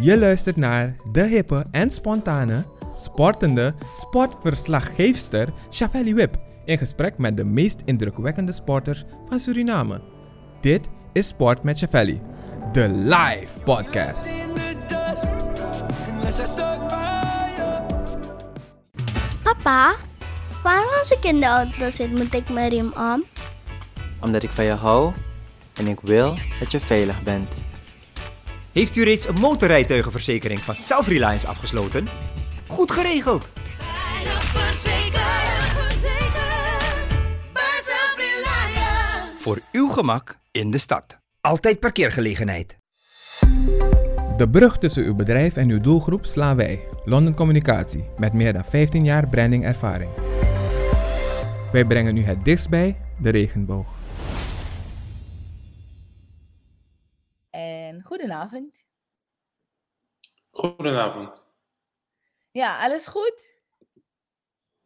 Je luistert naar de hippe en spontane, sportende sportverslaggeefster Chavelli Wip in gesprek met de meest indrukwekkende sporters van Suriname. Dit is Sport met Chavelli, de live podcast. Papa, waarom als ik in de auto zit moet ik mijn riem om? Omdat ik van je hou en ik wil dat je veilig bent. Heeft u reeds een motorrijtuigenverzekering van Self-Reliance afgesloten? Goed geregeld! Veilig verzekerd, verzekerd. Voor uw gemak in de stad. Altijd parkeergelegenheid. De brug tussen uw bedrijf en uw doelgroep slaan wij, London Communicatie, met meer dan 15 jaar brandingervaring. Wij brengen u het dichtst bij de regenboog. Goedenavond. Goedenavond. Ja, alles goed?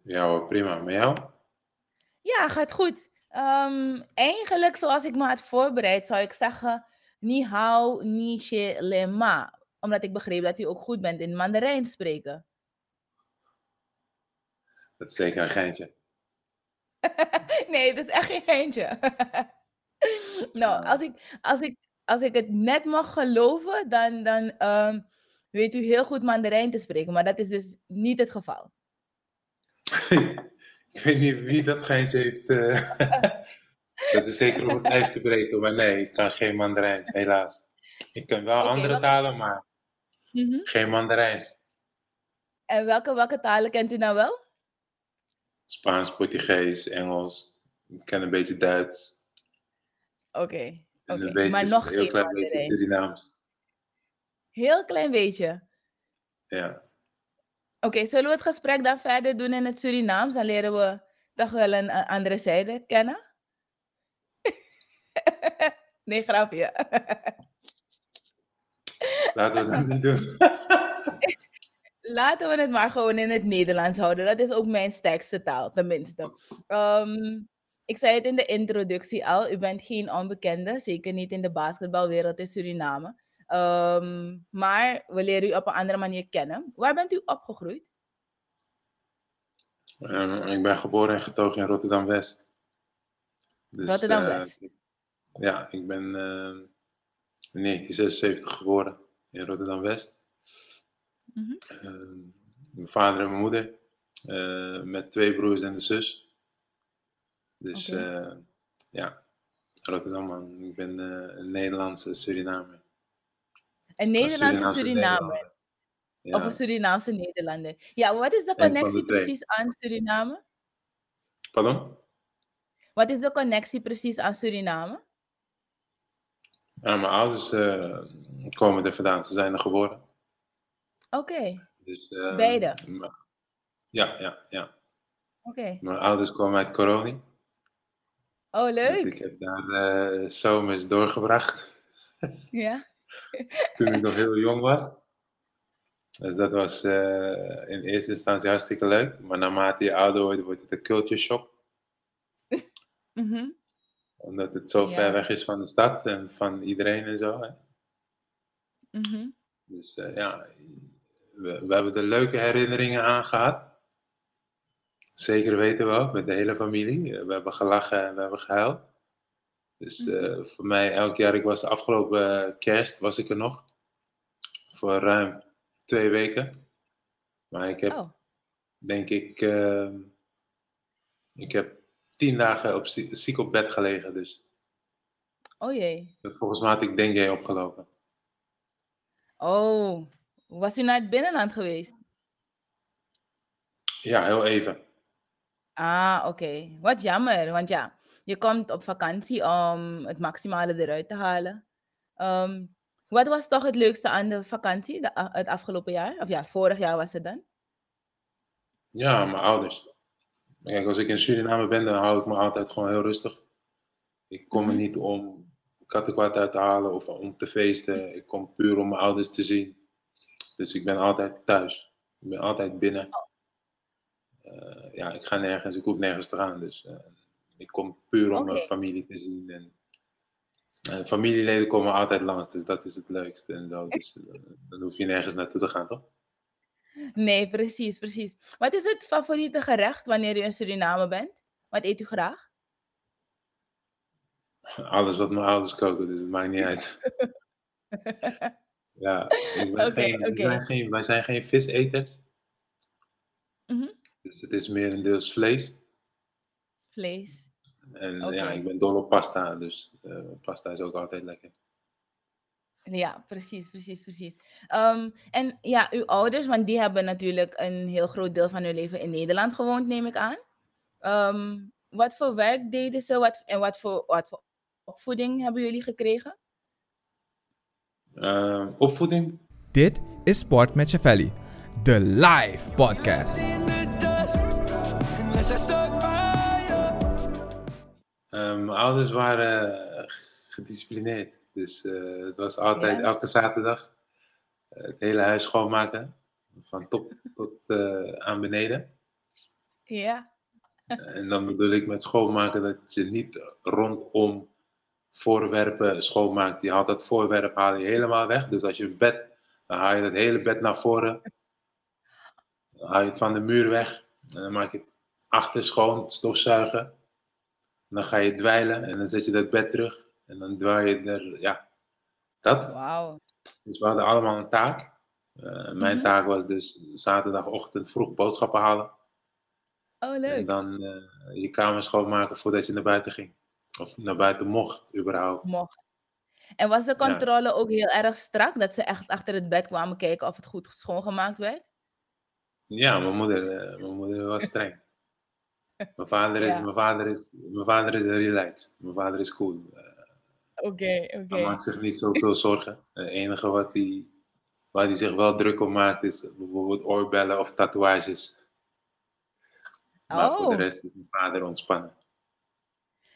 Ja hoor, prima. Met jou? Ja, gaat goed. Ehm, eigenlijk, zoals ik me had voorbereid, zou ik zeggen: Ni hao, ni she le ma. Omdat ik begreep dat u ook goed bent in Mandarijn spreken. Dat is zeker een geintje. nee, dat is echt geen geintje. nou, als ik, als, ik, als ik het net mag geloven, dan, dan ehm, weet u heel goed Mandarijn te spreken. Maar dat is dus niet het geval. ik weet niet wie dat geintje heeft. eh, dat is zeker om het ijs te breken, maar nee, ik kan geen Mandarijns, helaas. Ik kan wel andere talen, maar Mhm. geen Mandarijns. En welke, welke talen kent u nou wel? Spaans, Portugees, Engels. Ik ken een beetje Duits. Oké, een beetje, maar nog heel geen klein beetje Mandarijn. Surinaams. Heel klein beetje. Ja. Oké, zullen we het gesprek dan verder doen in het Surinaams? Dan leren we toch wel een andere zijde kennen. nee, grapje. Laten we dat niet doen. Laten we het maar gewoon in het Nederlands houden. Dat is ook mijn sterkste taal, tenminste. Ehm, ik zei het in de introductie al, u bent geen onbekende, zeker niet in de basketbalwereld in Suriname. Ehm, maar we leren u op een andere manier kennen. Waar bent u opgegroeid? Eh, ik ben geboren en getogen in Rotterdam-West. Dus, Rotterdam-West. eh, ja, ik ben eh, in 1976 geboren in Rotterdam-West. Mhm. Eh, mijn vader en mijn moeder. eh, met twee broers en een zus. Dus Oké. eh, ja, Rotterdam man. Ik ben eh, een Nederlandse Surinamer. Een Nederlandse Surinaamse Surinamer. Nederlander. Of Ja. een Surinaamse Nederlander. Ja, wat is de van de connectie twee. precies aan Suriname? Pardon? Wat is de connectie precies aan Suriname? Ja, mijn ouders eh, komen er vandaan. Ze zijn er geboren. Oké, Dus, eh, Beide? m- Ja, ja, ja. oké. Mijn ouders komen uit Coroni. Oh, Dus leuk. ik heb daar eh zomers doorgebracht Ja. toen ik nog heel jong was. Dus dat was eh, in eerste instantie hartstikke leuk. Maar naarmate je ouder wordt, wordt het een culture shock. Mhm. Omdat het zo Ja. ver weg is van de stad en van iedereen en zo. Hè. Mhm. Dus eh, ja, we, we hebben er leuke herinneringen aan gehad. Zeker weten we ook, met de hele familie. Eh, We hebben gelachen en we hebben gehuild. Dus eh, voor mij elk jaar, ik was afgelopen eh, kerst, was ik er nog. Voor ruim twee weken. Maar ik heb, Oh, denk ik, eh, ik heb tien dagen op, zie- ziek op bed gelegen. Dus oh jee. volgens mij had ik denk jij opgelopen. Oh, was u naar het binnenland geweest? Ja, heel even. Ah, oké. Wat jammer, want ja, je komt op vakantie om het maximale eruit te halen. Ehm, wat was toch het leukste aan de vakantie, de, a- het afgelopen jaar? Of ja, vorig jaar was het dan? Ja, mijn ouders. Kijk, als ik in Suriname ben, dan hou ik me altijd gewoon heel rustig. Ik kom er Mhm. niet om kattenkwaad uit te halen of om te feesten. Ik kom puur om mijn ouders te zien. Dus ik ben altijd thuis. Ik ben altijd binnen. Eh, ja, ik ga nergens, ik hoef nergens te gaan. Dus eh, ik kom puur om mijn familie te zien. En Eh, familieleden komen altijd langs, dus dat is het leukste en zo. Dus dan hoef je nergens naartoe te gaan, toch? Nee, precies, precies. Wat is het favoriete gerecht wanneer u in Suriname bent? Wat eet u graag? Alles wat mijn ouders koken, dus het maakt niet uit. Ja, ik ben Oké, geen, wij, zijn geen, wij zijn geen viseters, Mhm. Dus het is meer een deels vlees. Vlees. En ja, ik ben dol op pasta, dus eh, pasta is ook altijd lekker. Ja, precies, precies, precies. Ehm, en ja, uw ouders, want die hebben natuurlijk een heel groot deel van hun leven in Nederland gewoond, neem ik aan. Ehm, wat voor werk deden ze wat, en wat voor, wat voor opvoeding hebben jullie gekregen? Eh, opvoeding? Dit is Sport met Chavelli, de live podcast. Eh, mijn ouders waren eh, gedisciplineerd, dus eh, het was altijd Ja? elke zaterdag het hele huis schoonmaken, van top tot eh, aan beneden. Ja. En dan bedoel ik met schoonmaken dat je niet rondom voorwerpen schoonmaakt. Je haalt dat voorwerp haal je helemaal weg. Dus als je een bed, dan haal je het hele bed naar voren. Dan haal je het van de muur weg. En dan maak je het achter schoon, stofzuigen. En dan ga je dweilen en dan zet je dat bed terug. En dan dwaai je er, ja, dat. Wauw. Dus we hadden allemaal een taak. Eh, mijn Mhm. taak was dus zaterdagochtend vroeg boodschappen halen. Oh, En leuk. dan eh, je kamer schoonmaken voordat je naar buiten ging. Of naar buiten mocht, überhaupt. Mocht. En was de Ja. controle ook heel erg strak? Dat ze echt achter het bed kwamen kijken of het goed schoongemaakt werd? Ja, mijn moeder, eh, mijn moeder was streng. Mijn vader is, Ja. mijn vader is, mijn vader is relaxed. Mijn vader is cool. Eh, Oké, oké. Hij maakt zich niet zoveel zorgen. Het enige wat hij, waar hij zich wel druk om maakt is bijvoorbeeld oorbellen of tatoeages. Maar voor de Oh, rest is mijn vader ontspannen.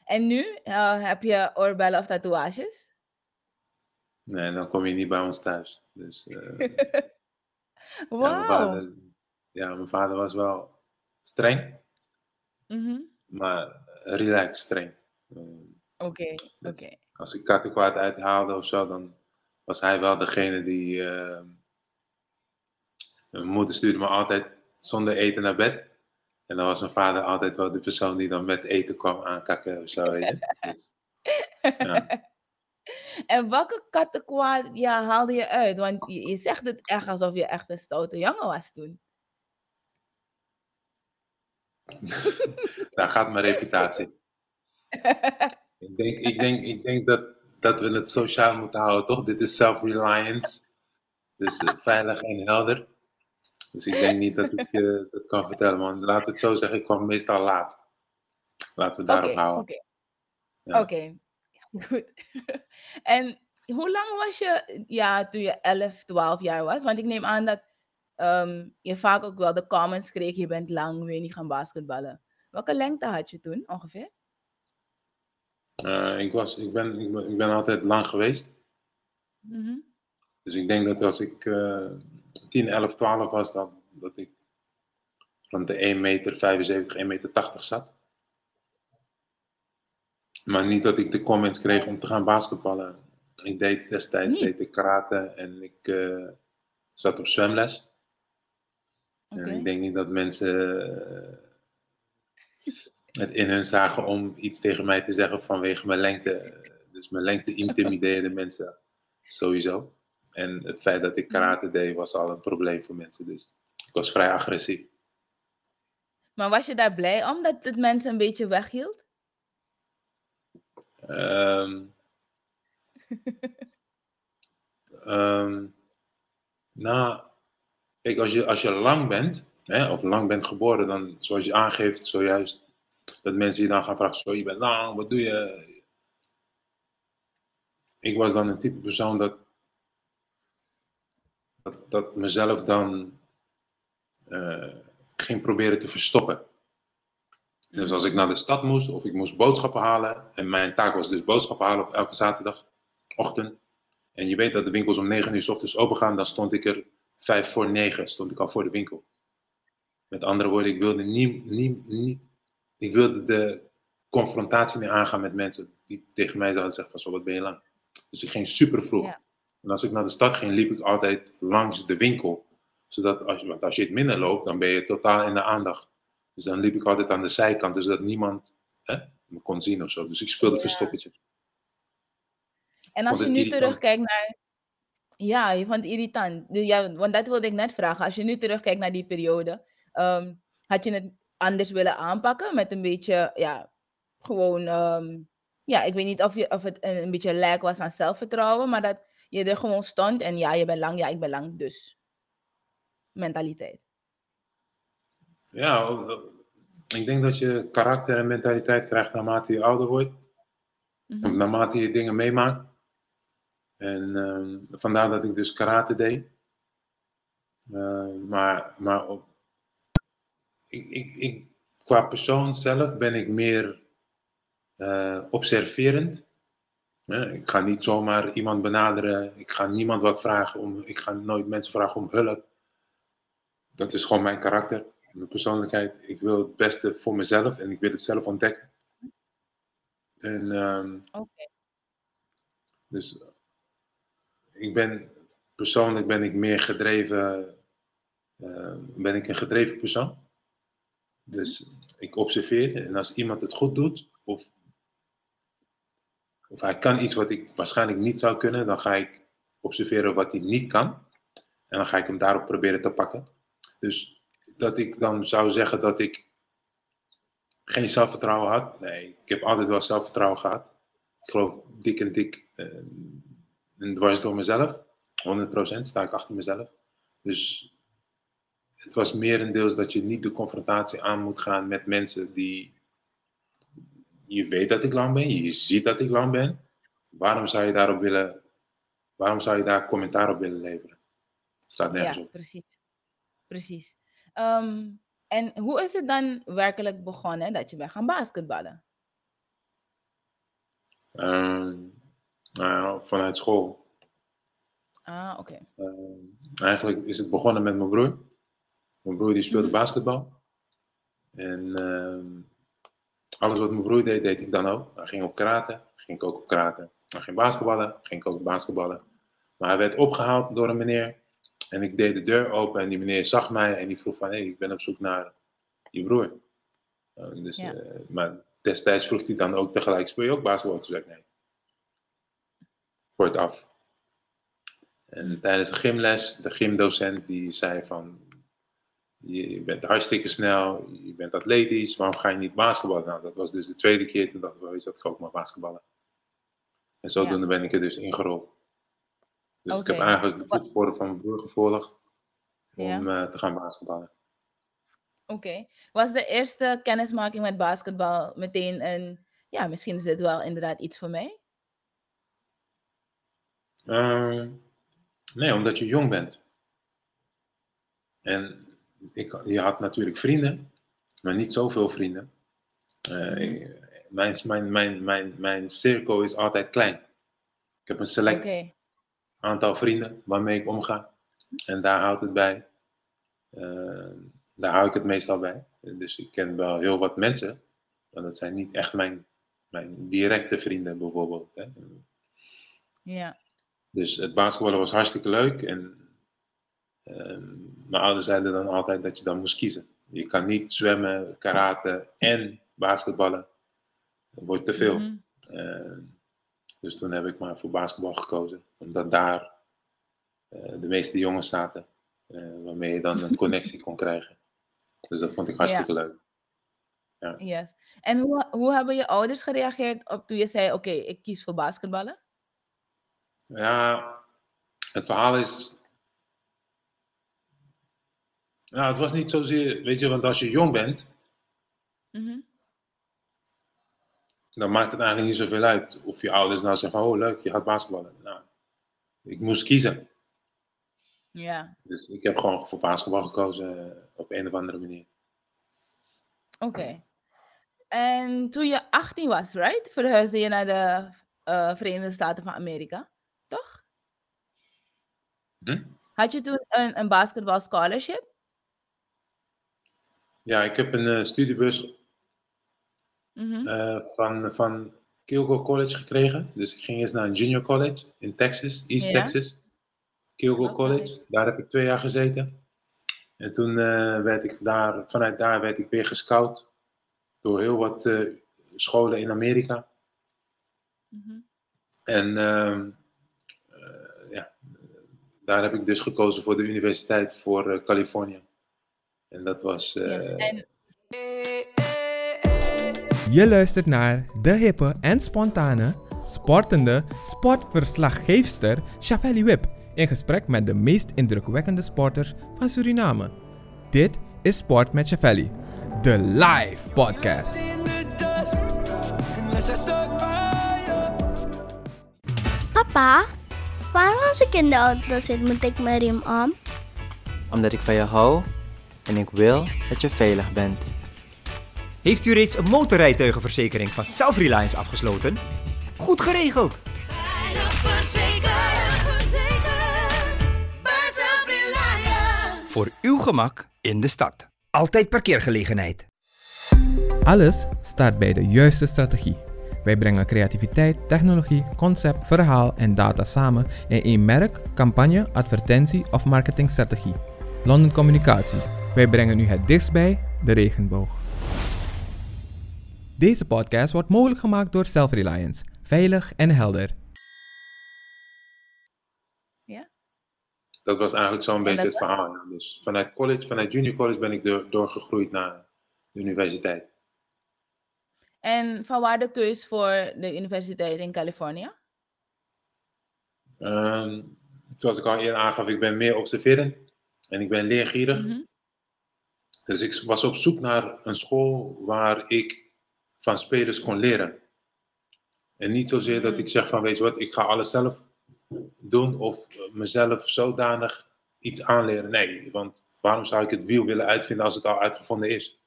en nu eh, heb je oorbellen of tatoeages? Nee, dan kom je niet bij ons thuis. Dus eh, ja, mijn vader, ja, mijn vader was wel streng, Mhm. maar relaxed streng. Eh, Oké, Dus oké. als ik kattenkwaad uithaalde of zo, dan was hij wel degene die. eh, mijn moeder stuurde me altijd zonder eten naar bed. En dan was mijn vader altijd wel de persoon die dan met eten kwam aankakken of zo. Weet je? Dus, ja. En welke kattenkwaad ja, haalde je uit? Want je, je zegt het echt alsof je echt een stoute jongen was toen. Daar gaat mijn reputatie. Ik denk, ik denk, ik denk dat, dat we het sociaal moeten houden, toch? Dit is self-reliance. Dus eh, veilig en helder. Dus ik denk niet dat ik je dat kan vertellen, man. Laten we het zo zeggen, ik kwam meestal laat. Laten we daarop houden. oké. Ja. Oké, goed. En hoe lang was je ja, toen je 11, 12 jaar was? Want ik neem aan dat ehm, je vaak ook wel de comments kreeg, je bent lang, wil je niet gaan basketballen. Welke lengte had je toen ongeveer? Eh, ik, was, ik, ben, ik, ben, ik ben altijd lang geweest. Mhm. Dus ik denk dat als ik eh 10, 11, 12 was, dat, dat ik rond de 1 meter 75, 1 meter 80 zat. Maar niet dat ik de comments kreeg om te gaan basketballen. Ik deed destijds deed ik karate en ik eh, zat op zwemles. En ik denk niet dat mensen eh, het in hun zagen om iets tegen mij te zeggen vanwege mijn lengte. Dus mijn lengte intimideerde mensen sowieso. En het feit dat ik karate deed was al een probleem voor mensen. Dus ik was vrij agressief. Maar was je daar blij om dat het mensen een beetje weghield? Ehm, nou, kijk, als je, lang bent, hè, of lang bent geboren, dan zoals je aangeeft zojuist, dat mensen je dan gaan vragen, zo, je bent lang, wat doe je? Ik was dan een type persoon dat, dat, dat mezelf dan eh, ging proberen te verstoppen. Dus als ik naar de stad moest of ik moest boodschappen halen. En mijn taak was dus boodschappen halen op elke zaterdagochtend. En je weet dat de winkels om 9 uur 's ochtends open gaan. Dan stond ik er vijf voor negen stond ik al voor de winkel. Met andere woorden, ik wilde niet, niet, niet ik wilde de confrontatie meer aangaan met mensen die tegen mij zouden zeggen van zo, wat ben je lang? Dus ik ging super vroeg. Ja. En als ik naar de stad ging, liep ik altijd langs de winkel. Zodat als, want als je het minder loopt, dan ben je totaal in de aandacht. Dus dan liep ik altijd aan de zijkant, dus dat niemand hè, me kon zien of zo. Dus ik speelde Ja. verstoppertje. En als je nu terugkijkt naar. Ja, je vond het irritant. Ja, want dat wilde ik net vragen. Als je nu terugkijkt naar die periode, ehm, had je het anders willen aanpakken met een beetje, ja, gewoon, ehm, ja, ik weet niet of, je, of het een, een beetje lijk was aan zelfvertrouwen, maar dat je er gewoon stond en ja, je bent lang, ja, ik ben lang, dus. Mentaliteit. Ja, ik denk dat je karakter en mentaliteit krijgt naarmate je ouder wordt. Mhm. Naarmate je dingen meemaakt. En ehm, vandaar dat ik dus karate deed. Eh, maar maar op, ik, ik, ik, qua persoon zelf ben ik meer eh, observerend. Ik ga niet zomaar iemand benaderen. Ik ga niemand wat vragen. Om, ik ga nooit mensen vragen om hulp. Dat is gewoon mijn karakter, mijn persoonlijkheid. Ik wil het beste voor mezelf en ik wil het zelf ontdekken. En ehm, Oké. dus ik ben persoonlijk ben ik meer gedreven, eh, ben ik een gedreven persoon. Dus ik observeer en als iemand het goed doet, of, of hij kan iets wat ik waarschijnlijk niet zou kunnen, dan ga ik observeren wat hij niet kan. En dan ga ik hem daarop proberen te pakken. Dus dat ik dan zou zeggen dat ik geen zelfvertrouwen had. Nee, ik heb altijd wel zelfvertrouwen gehad. Ik geloof dik en dik eh, en dwars door mezelf. 100% sta ik achter mezelf. Dus het was merendeels dat je niet de confrontatie aan moet gaan met mensen die. Je weet dat ik lang ben, je ziet dat ik lang ben. Waarom zou je daarop willen. Waarom zou je daar commentaar op willen leveren? Staat nergens Ja, op. precies. Precies. Ehm, en hoe is het dan werkelijk begonnen dat je bent gaan basketballen? Ehm, nou vanuit school. Ah, oké. Ehm, eigenlijk is het begonnen met mijn broer. Mijn broer die speelde Mhm. basketbal. En ehm, alles wat mijn broer deed, deed ik dan ook. Hij ging op karate, ging ik ook op karate. Hij ging basketballen, ging ik ook basketballen. Maar hij werd opgehaald door een meneer. En ik deed de deur open en die meneer zag mij en die vroeg van... Hé, hey, ik ben op zoek naar je broer. Eh, dus, Ja. eh, maar destijds vroeg hij dan ook tegelijk, speel je ook basketbal? Toen zei ik nee. Kort af. En tijdens de gymles, de gymdocent die zei van, je bent hartstikke snel, je bent atletisch, waarom ga je niet basketballen? Nou, dat was dus de tweede keer, toen dacht ik, weet je wat, ik ga ook maar basketballen. En zodoende ben ik er dus ingerold. Dus ik heb eigenlijk de voetsporen van mijn broer gevolgd Ja. om eh, te gaan basketballen. Oké. Was de eerste kennismaking met basketbal meteen een, ja, misschien is dit wel inderdaad iets voor mij? Ehm, nee, omdat je jong bent. En ik, je had natuurlijk vrienden, maar niet zoveel vrienden. Eh, mijn, mijn, mijn, mijn, mijn cirkel is altijd klein. Ik heb een select aantal vrienden waarmee ik omga. En daar houdt het bij. Ehm, daar hou ik het meestal bij. Dus ik ken wel heel wat mensen, maar dat zijn niet echt mijn, mijn directe vrienden bijvoorbeeld. Hè. Ja. Dus het basketballen was hartstikke leuk. En ehm, mijn ouders zeiden dan altijd dat je dan moest kiezen. Je kan niet zwemmen, karate en basketballen. Dat wordt te veel. Mhm. Ehm, dus toen heb ik maar voor basketbal gekozen. Omdat daar eh, de meeste jongens zaten. eh, waarmee je dan een connectie kon krijgen. Dus dat vond ik hartstikke leuk. Yes. En hoe, hoe hebben je ouders gereageerd op toen je zei, oké, ik kies voor basketballen? Ja, het verhaal is. Ja, het was niet zozeer, weet je, want als je jong bent, Mhm. dan maakt het eigenlijk niet zoveel uit of je ouders nou zeggen: Oh, leuk, je gaat basketballen. Nou, ik moest kiezen. Ja, Dus ik heb gewoon voor basketbal gekozen eh, op een of andere manier. oké. En toen je 18 was, right? Verhuisde je naar de eh, Verenigde Staten van Amerika? Hm? Had je toen een, een basketball scholarship? Ja, ik heb een eh, studiebus Mhm. eh, van, van Kilgore College gekregen. Dus ik ging eerst naar een junior college in Texas, East Ja. Texas. Kilgore zei College. Daar heb ik twee jaar gezeten. En toen eh, werd ik daar, vanuit daar werd ik weer gescout door heel wat scholen in Amerika. Mhm. En ehm, eh, daar heb ik dus gekozen voor de Universiteit voor eh, Californië. En dat was. eh, Yes. En Je luistert naar de hippe en spontane, sportende sportverslaggeefster Shavelli Wip in gesprek met de meest indrukwekkende sporters van Suriname. Dit is Sport met Shavelli, de live podcast. Papa, waarom als ik in de auto zit moet ik mijn riem om? Omdat ik van je hou en ik wil dat je veilig bent. Heeft u reeds een motorrijtuigenverzekering van Self-Reliance afgesloten? Goed geregeld! Veilig verzekerd, verzekerd. Bij Self-Reliance. Voor uw gemak in de stad. Altijd parkeergelegenheid. Alles start bij de juiste strategie. Wij brengen creativiteit, technologie, concept, verhaal en data samen in één merk, campagne, advertentie of marketingstrategie. London Communicatie. Wij brengen u het dichtst bij de regenboog. Deze podcast wordt mogelijk gemaakt door Self-Reliance. Veilig en helder. ja? dat was eigenlijk zo'n beetje het verhaal. Dus vanuit college, vanuit junior college ben ik door, doorgegroeid naar de universiteit. En van waar de keus voor de universiteit in Californië? Ehm, zoals ik al eerder aangaf, ik ben meer observerend en ik ben leergierig. Mhm. Dus ik was op zoek naar een school waar ik van spelers kon leren. En niet zozeer dat ik zeg van, weet je wat, ik ga alles zelf doen of mezelf zodanig iets aanleren. Nee, want waarom zou ik het wiel willen uitvinden als het al uitgevonden is?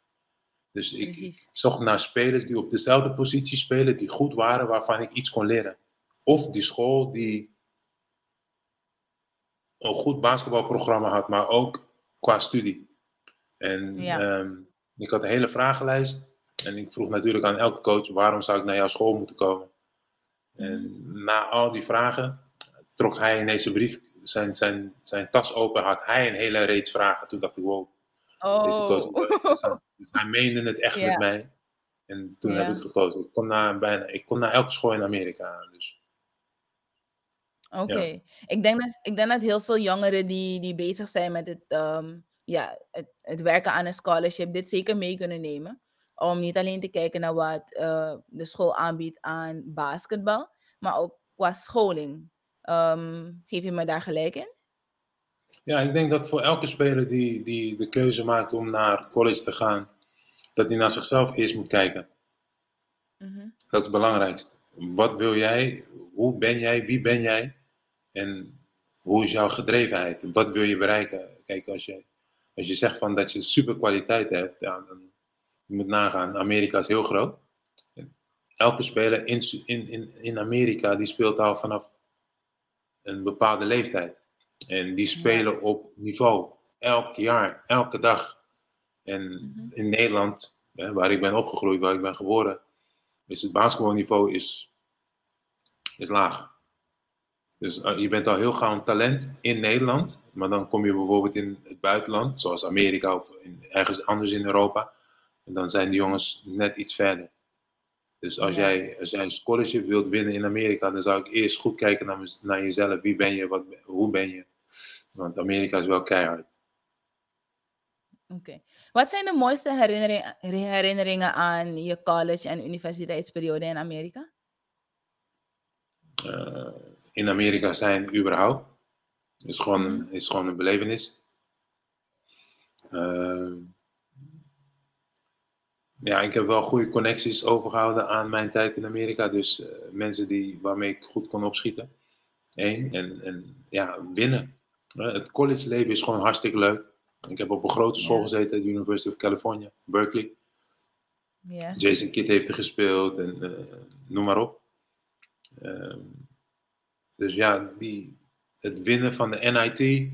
Dus ik zocht naar spelers die op dezelfde positie spelen, die goed waren, waarvan ik iets kon leren. Of die school die een goed basketbalprogramma had, maar ook qua studie. En Ja. ehm, ik had een hele vragenlijst. En ik vroeg natuurlijk aan elke coach, waarom zou ik naar jouw school moeten komen? En na al die vragen trok hij ineens zijn brief, zijn, zijn, zijn tas open, had hij een hele reeks vragen. Toen dacht ik, wow, deze coach Oh. interessant. Dus hij meende het echt met mij. En toen heb ik gekozen. Ik kon naar, bijna, ik kon naar elke school in Amerika. Dus. Oké. Ik, denk dat, ik denk dat heel veel jongeren die, die bezig zijn met het, ehm, ja, het, het werken aan een scholarship, dit zeker mee kunnen nemen. Om niet alleen te kijken naar wat eh, de school aanbiedt aan basketbal, maar ook qua scholing. Ehm, geef je me daar gelijk in? Ja, ik denk dat voor elke speler die, die de keuze maakt om naar college te gaan, dat hij naar zichzelf eerst moet kijken. Mhm. Dat is het belangrijkste. Wat wil jij? Hoe ben jij? Wie ben jij? En hoe is jouw gedrevenheid? Wat wil je bereiken? Kijk, als je, als je zegt van dat je super kwaliteit hebt, ja, dan je moet nagaan. Amerika is heel groot. Elke speler in, in, in Amerika die speelt al vanaf een bepaalde leeftijd. En die spelen op niveau. Elk jaar, elke dag. En Mhm. in Nederland, hè, waar ik ben opgegroeid, waar ik ben geboren, is het basketbalniveau is, is laag. Dus eh, je bent al heel gauw een talent in Nederland, maar dan kom je bijvoorbeeld in het buitenland, zoals Amerika of in, ergens anders in Europa. En dan zijn die jongens net iets verder. Dus als, Ja. jij, als jij een scholarship wilt winnen in Amerika, dan zou ik eerst goed kijken naar, naar jezelf. Wie ben je? Wat, hoe ben je? Want Amerika is wel keihard. Oké. Wat zijn de mooiste herinnering- herinneringen aan je college- en universiteitsperiode in Amerika? eh, in Amerika zijn überhaupt. Is gewoon is gewoon een belevenis. Eh, ja, ik heb wel goede connecties overgehouden aan mijn tijd in Amerika. Dus eh, mensen die, waarmee ik goed kon opschieten. Eén. En, en ja, winnen. Het college leven is gewoon hartstikke leuk. Ik heb op een grote school Ja. gezeten, de University of California, Berkeley. Ja. Jason Kidd heeft er gespeeld en eh, noem maar op. Ehm, dus ja, die, het winnen van de NIT,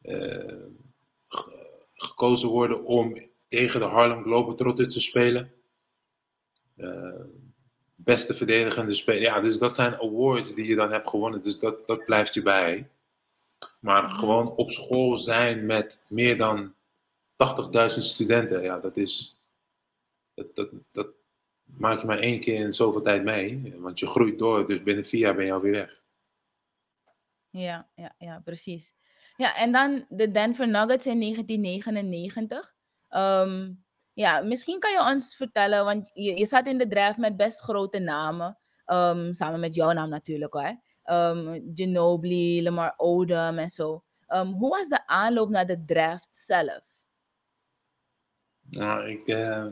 eh, ge- gekozen worden om tegen de Harlem Globetrotters te spelen. eh, beste verdedigende speler. Ja, dus dat zijn awards die je dan hebt gewonnen. Dus dat, dat blijft je bij. Maar gewoon op school zijn met meer dan 80.000 studenten, ja, dat is. Dat, dat, dat maak je maar één keer in zoveel tijd mee. Want je groeit door, dus binnen vier jaar ben je alweer weg. Ja, ja, ja, precies. Ja, en dan de Denver Nuggets in 1999. Ehm, ja, misschien kan je ons vertellen, want je, je zat in de draft met best grote namen. ehm, samen met jouw naam natuurlijk hoor. Ehm Ginobili, Lamar Odom en zo. Ehm, hoe was de aanloop naar de draft zelf? Nou, ik, eh,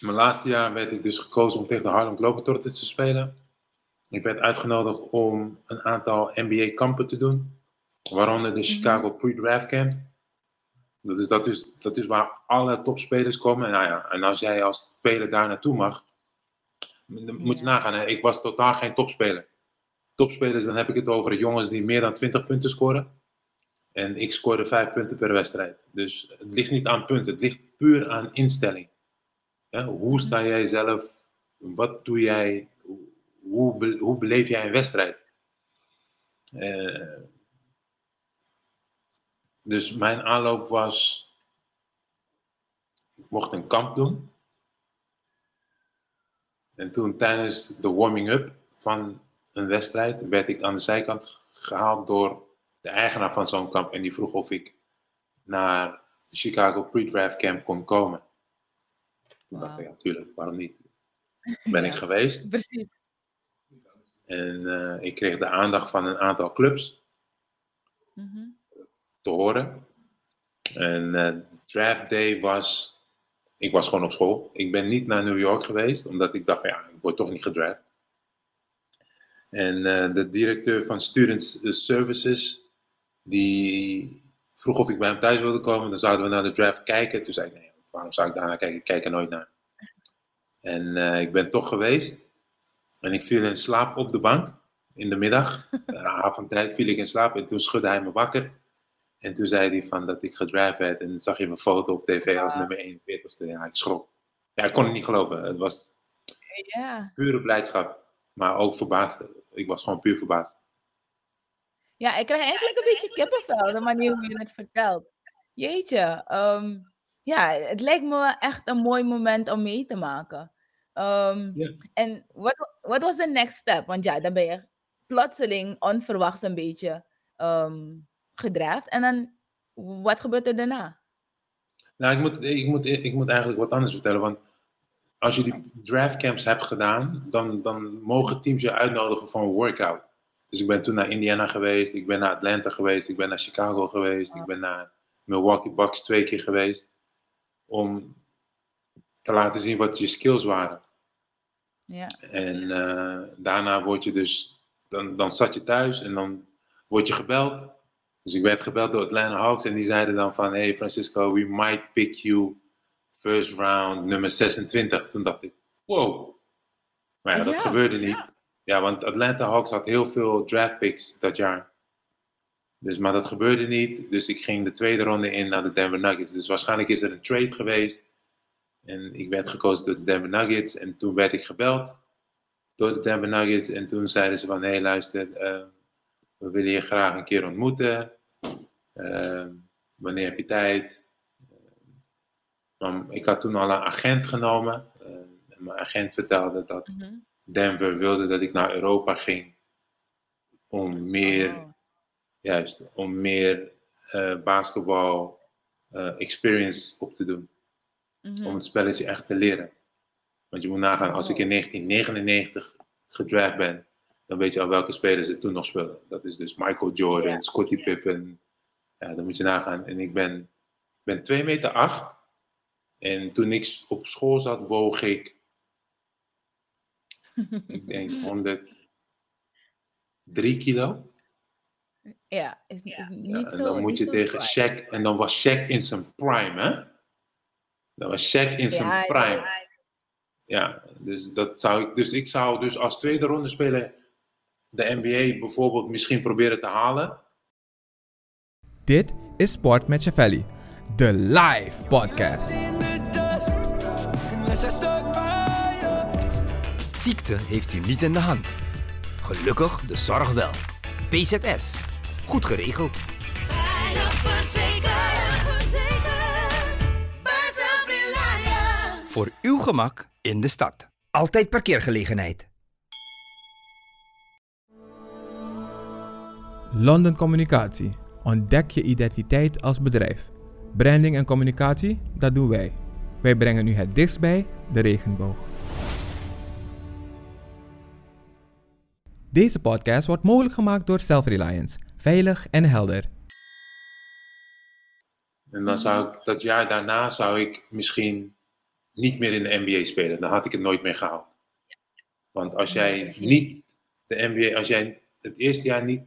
mijn laatste jaar werd ik dus gekozen om tegen de Harlem Globetrotters te spelen. Ik werd uitgenodigd om een aantal NBA-kampen te doen, waaronder de Chicago Pre-Draft Camp. Dat is, dat, is, dat is waar alle topspelers komen. En, nou ja, en als jij als speler daar naartoe mag, moet je nagaan. Hè? Ik was totaal geen topspeler. Topspelers, dan heb ik het over jongens die meer dan 20 punten scoren. En ik scoorde 5 punten per wedstrijd. Dus het ligt niet aan punten, het ligt puur aan instelling. Ja, hoe sta jij zelf? Wat doe jij? Hoe, be- hoe beleef jij een wedstrijd? Eh, dus mijn aanloop was. Ik mocht een kamp doen. En toen tijdens de warming-up van een wedstrijd werd ik aan de zijkant gehaald door de eigenaar van zo'n kamp. En die vroeg of ik naar de Chicago Pre-Draft Camp kon komen. Toen dacht ik, ja, tuurlijk, waarom niet? Ben ik geweest. Precies. En eh, ik kreeg de aandacht van een aantal clubs Mhm. te horen. En de draft day was. Ik was gewoon op school. Ik ben niet naar New York geweest, omdat ik dacht, ja, ik word toch niet gedraft. En eh, de directeur van Student Services, die vroeg of ik bij hem thuis wilde komen. Dan zouden we naar de draft kijken. Toen zei ik, nee, waarom zou ik daar naar kijken? Ik kijk er nooit naar. En eh, ik ben toch geweest. En ik viel in slaap op de bank in de middag. De avondtijd viel ik in slaap en toen schudde hij me wakker. En toen zei hij van dat ik gedraft werd en zag je mijn foto op tv als nummer 41ste. Ja, ik schrok. Ja, ik kon het niet geloven. Het was Ja. pure blijdschap, maar ook verbaasd. Ik was gewoon puur verbaasd. Ja, ik krijg eigenlijk een beetje kippenvel, de manier hoe je het vertelt. Jeetje, ehm, ja, het lijkt me echt een mooi moment om mee te maken. Ehm, Ja. En wat wat was de next step? Want ja, dan ben je plotseling onverwachts een beetje ehm gedraft. En dan, wat gebeurt er daarna? Nou, ik moet, ik, moet, ik moet eigenlijk wat anders vertellen. Want als je die draftcamps hebt gedaan, dan, dan mogen teams je uitnodigen voor een workout. Dus ik ben toen naar Indiana geweest, ik ben naar Atlanta geweest, ik ben naar Chicago geweest, ik ben naar Milwaukee Bucks twee keer geweest. Om te laten zien wat je skills waren. Ja. En eh, daarna word je dus, dan, dan zat je thuis en dan word je gebeld. Dus ik werd gebeld door Atlanta Hawks en die zeiden dan van, hey Francisco, we might pick you first round nummer 26. Toen dacht ik, wow. Maar ja, dat Ja, gebeurde niet. Ja. want Atlanta Hawks had heel veel draft picks dat jaar. Dus, maar dat gebeurde niet. Dus ik ging de tweede ronde in naar de Denver Nuggets. Dus waarschijnlijk is er een trade geweest. En ik werd gekozen door de Denver Nuggets. En toen werd ik gebeld door de Denver Nuggets. En toen zeiden ze van, hé hey, luister, eh, we willen je graag een keer ontmoeten. Eh, wanneer heb je tijd? Eh, maar ik had toen al een agent genomen. Eh, en mijn agent vertelde dat Mhm. Denver wilde dat ik naar Europa ging. Om meer, Oh. juist, om meer eh, basketbal eh, experience op te doen Mhm. om het spelletje echt te leren. Want je moet nagaan, als ik in 1999 gedraft ben, dan weet je al welke spelers er toen nog spelen. Dat is dus Michael Jordan. Scottie Pippen. Ja, dan moet je nagaan. En ik ben, ben 2 meter 8. En toen ik op school zat, woog ik, ik denk 103 kilo. Ja, is, is Ja, niet en zo. dan moet je tegen. Shaq, en dan was Shaq in zijn prime, hè? Dat was Shaq in zijn Ja, ja, prime. ja. Ja, dus dat zou ik. Dus ik zou dus als tweede ronde speler de NBA bijvoorbeeld misschien proberen te halen. Dit is Sport met Chavelli, de live podcast. ziekte heeft u niet in de hand. Gelukkig de zorg wel. PZS. Goed geregeld. Veilig verzekerd. Voor uw gemak in de stad. Altijd parkeergelegenheid. London Communicatie. Ontdek je identiteit als bedrijf. Branding en communicatie, dat doen wij. Wij brengen u het dichtst bij de regenboog. Deze podcast wordt mogelijk gemaakt door Self-Reliance. Veilig en helder. En dan zou ik, dat jaar daarna zou ik misschien niet meer in de NBA spelen. Dan had ik het nooit meer gehaald. Want als jij niet de NBA, als jij het eerste jaar niet,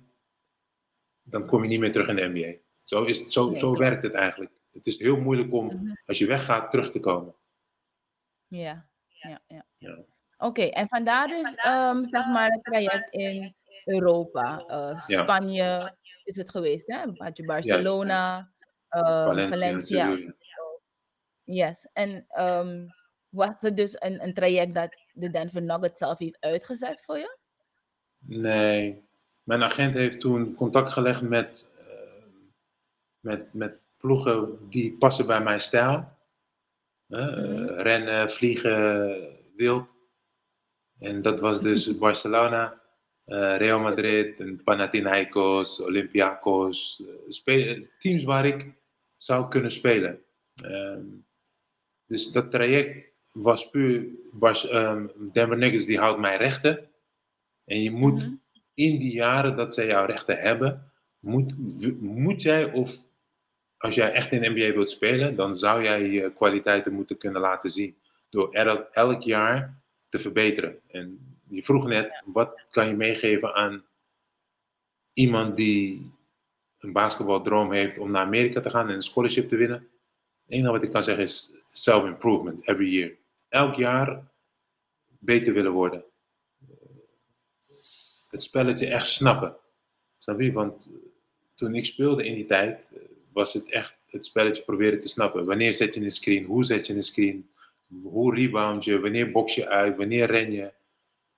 dan kom je niet meer terug in de NBA. Zo, is, het- zo, Nee, zo werkt het eigenlijk. Het is heel moeilijk om, Mhm. als je weggaat, terug te komen. Ja, ja, ja. Ja. Oké, en vandaar dus ehm, zeg maar het traject in Europa. Eh, Ja. Spanje is het geweest, hè? Had je Barcelona, ehm, Valencia, Valencia. Yes, en ehm, was het dus een, een traject dat de Denver Nuggets zelf heeft uitgezet voor je? Nee, mijn agent heeft toen contact gelegd met, eh, met, met ploegen die passen bij mijn stijl. Eh, Mhm. rennen, vliegen, wild. En dat was dus Barcelona, eh, Real Madrid, en Panathinaikos, Olympiakos. spe- teams waar ik zou kunnen spelen. Ehm, dus dat traject was puur... Ehm, Denver Nuggets die houdt mijn rechten. En je moet Mhm. In die jaren dat zij jouw rechten hebben, moet, moet jij of als jij echt in de NBA wilt spelen, dan zou jij je kwaliteiten moeten kunnen laten zien. Door elk, elk jaar te verbeteren. En je vroeg net, wat kan je meegeven aan iemand die een basketbaldroom heeft om naar Amerika te gaan en een scholarship te winnen? Het enige wat ik kan zeggen is self-improvement every year. Elk jaar beter willen worden het spelletje echt snappen. Snap je? Want eh, toen ik speelde in die tijd, eh, was het echt het spelletje proberen te snappen. Wanneer zet je een screen? Hoe zet je een screen? Hoe rebound je? Wanneer box je uit? Wanneer ren je?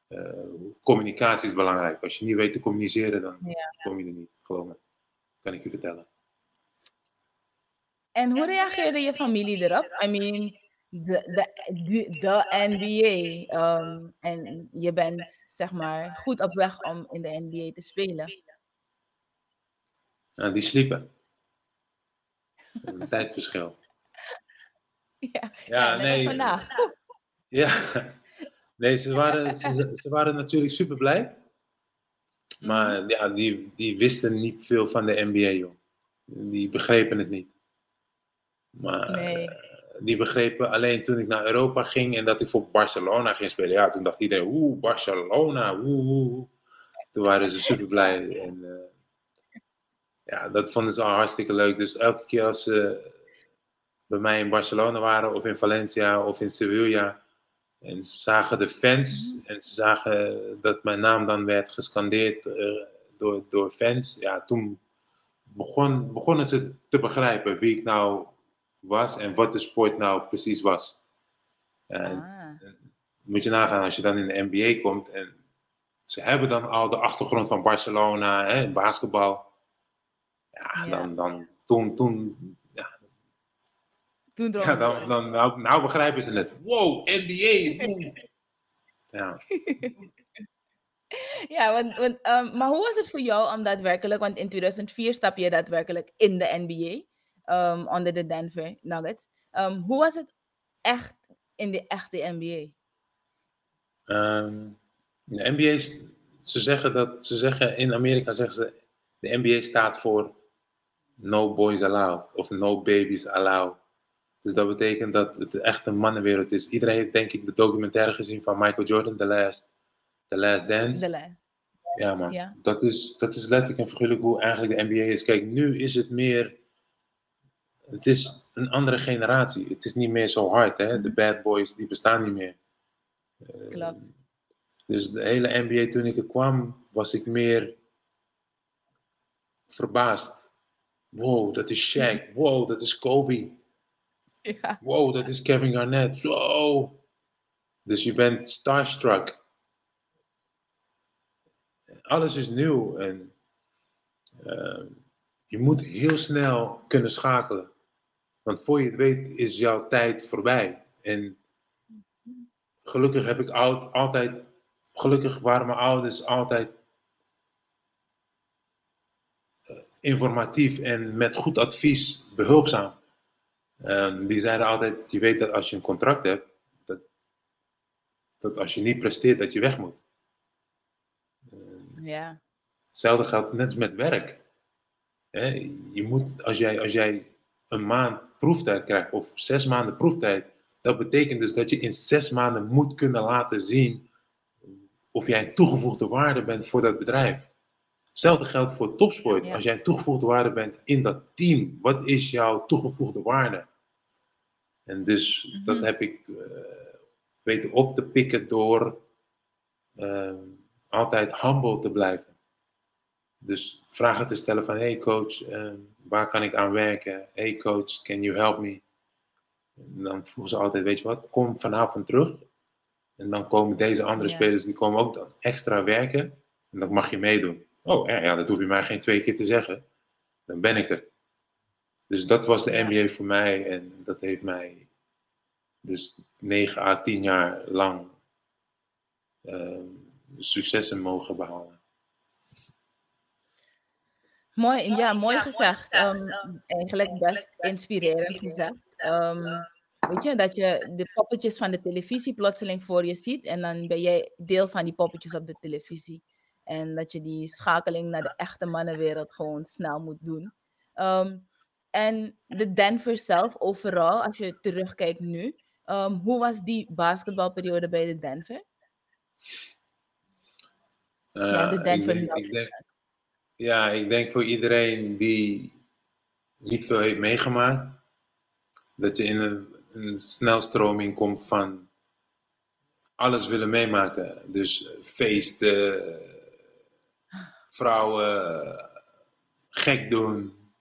Eh, communicatie is belangrijk. Als je niet weet te communiceren, dan kom je er niet. Geloof me. Kan ik je vertellen. En hoe reageerde je familie erop? I mean, de, de, de, NBA. ehm, en je bent zeg maar goed op weg om in de NBA te spelen. Nou, die sliepen. Een tijdverschil. Ja, Ja, nee. vandaag. Ja, nee, ze waren, ze, ze waren natuurlijk super blij. Maar ja, die, die wisten niet veel van de NBA, joh. Die begrepen het niet. Maar Nee. Die begrepen alleen toen ik naar Europa ging en dat ik voor Barcelona ging spelen. Ja, toen dacht iedereen, oeh, Barcelona, oeh. Toen waren ze super blij. En eh, ja, dat vonden ze al hartstikke leuk. Dus elke keer als ze bij mij in Barcelona waren, of in Valencia, of in Sevilla, en ze zagen de fans en ze zagen dat mijn naam dan werd gescandeerd eh, door, door fans. Ja, toen begon, begonnen ze te begrijpen wie ik nou was en wat de sport nou precies was. Ah, moet je nagaan als je dan in de NBA komt en ze hebben dan al de achtergrond van Barcelona, hè, basketbal. Ja, Ja. dan, dan toen, toen, ja, toen ja, dan, dan nou, nou begrijpen ze het. Wow, NBA. Ja. Ja, want, want, ehm, maar hoe was het voor jou om daadwerkelijk, want in 2004 stap je daadwerkelijk in de NBA, onder de Denver Nuggets. Ehm, hoe was het echt in de echte NBA? Ehm, de NBA, ze zeggen dat, ze zeggen in Amerika zeggen ze, de NBA staat voor no boys allowed of no babies allowed. Dus dat betekent dat het echt een mannenwereld is. Iedereen heeft denk ik de documentaire gezien van Michael Jordan, The Last, The Last Dance. De les. Ja, man. Dat, is, dat is letterlijk en figuurlijk hoe eigenlijk de NBA is. Kijk, nu is het meer. Het is een andere generatie. Het is niet meer zo hard, hè? De bad boys, die bestaan niet meer. Eh, Klopt. Dus de hele NBA, toen ik er kwam, was ik meer verbaasd. Wow, dat is Shaq. Wow, dat is Kobe. Ja. Wow, dat is Kevin Garnett. Zo. Dus je bent starstruck. alles is nieuw en eh, je moet heel snel kunnen schakelen. Want voor je het weet is jouw tijd voorbij. En gelukkig heb ik oud, altijd, gelukkig waren mijn ouders altijd eh, informatief en met goed advies behulpzaam. Ehm, die zeiden altijd, je weet dat als je een contract hebt, dat, dat als je niet presteert, dat je weg moet. Ja. Hetzelfde geldt net als met werk. Je moet, als, jij, als jij een maand proeftijd krijgt, of zes maanden proeftijd, dat betekent dus dat je in zes maanden moet kunnen laten zien of jij een toegevoegde waarde bent voor dat bedrijf. Hetzelfde geldt voor topsport. Ja. Als jij een toegevoegde waarde bent in dat team, wat is jouw toegevoegde waarde? En dus dat Mhm. heb ik eh, weten op te pikken door eh, altijd humble te blijven. Dus vragen te stellen van, hey coach, eh, waar kan ik aan werken? Hey coach, can you help me? En dan vroegen ze altijd, weet je wat, kom vanavond terug. En dan komen deze andere Ja. spelers, die komen ook dan extra werken. En dan mag je meedoen. Oh ja, ja, dat hoef je mij geen twee keer te zeggen. Dan ben ik er. Dus dat was de. NBA voor mij. En dat heeft mij dus 9 à 10 jaar lang ehm, successen mogen behalen. Mooi, ja, mooi gezegd. Ehm, eigenlijk best inspirerend gezegd. Ehm, weet je, dat je de poppetjes van de televisie plotseling voor je ziet en dan ben jij deel van die poppetjes op de televisie. En dat je die schakeling naar de echte mannenwereld gewoon snel moet doen. Ehm, en de Denver zelf, overal, als je terugkijkt nu, ehm, hoe was die basketbalperiode bij de Denver? Ja, de Eh, Denver ik denk, Nuggets. ik denk, ja, ik denk voor iedereen die niet veel heeft meegemaakt, dat je in een, een snelstroming komt van alles willen meemaken. Dus feesten, vrouwen, gek doen.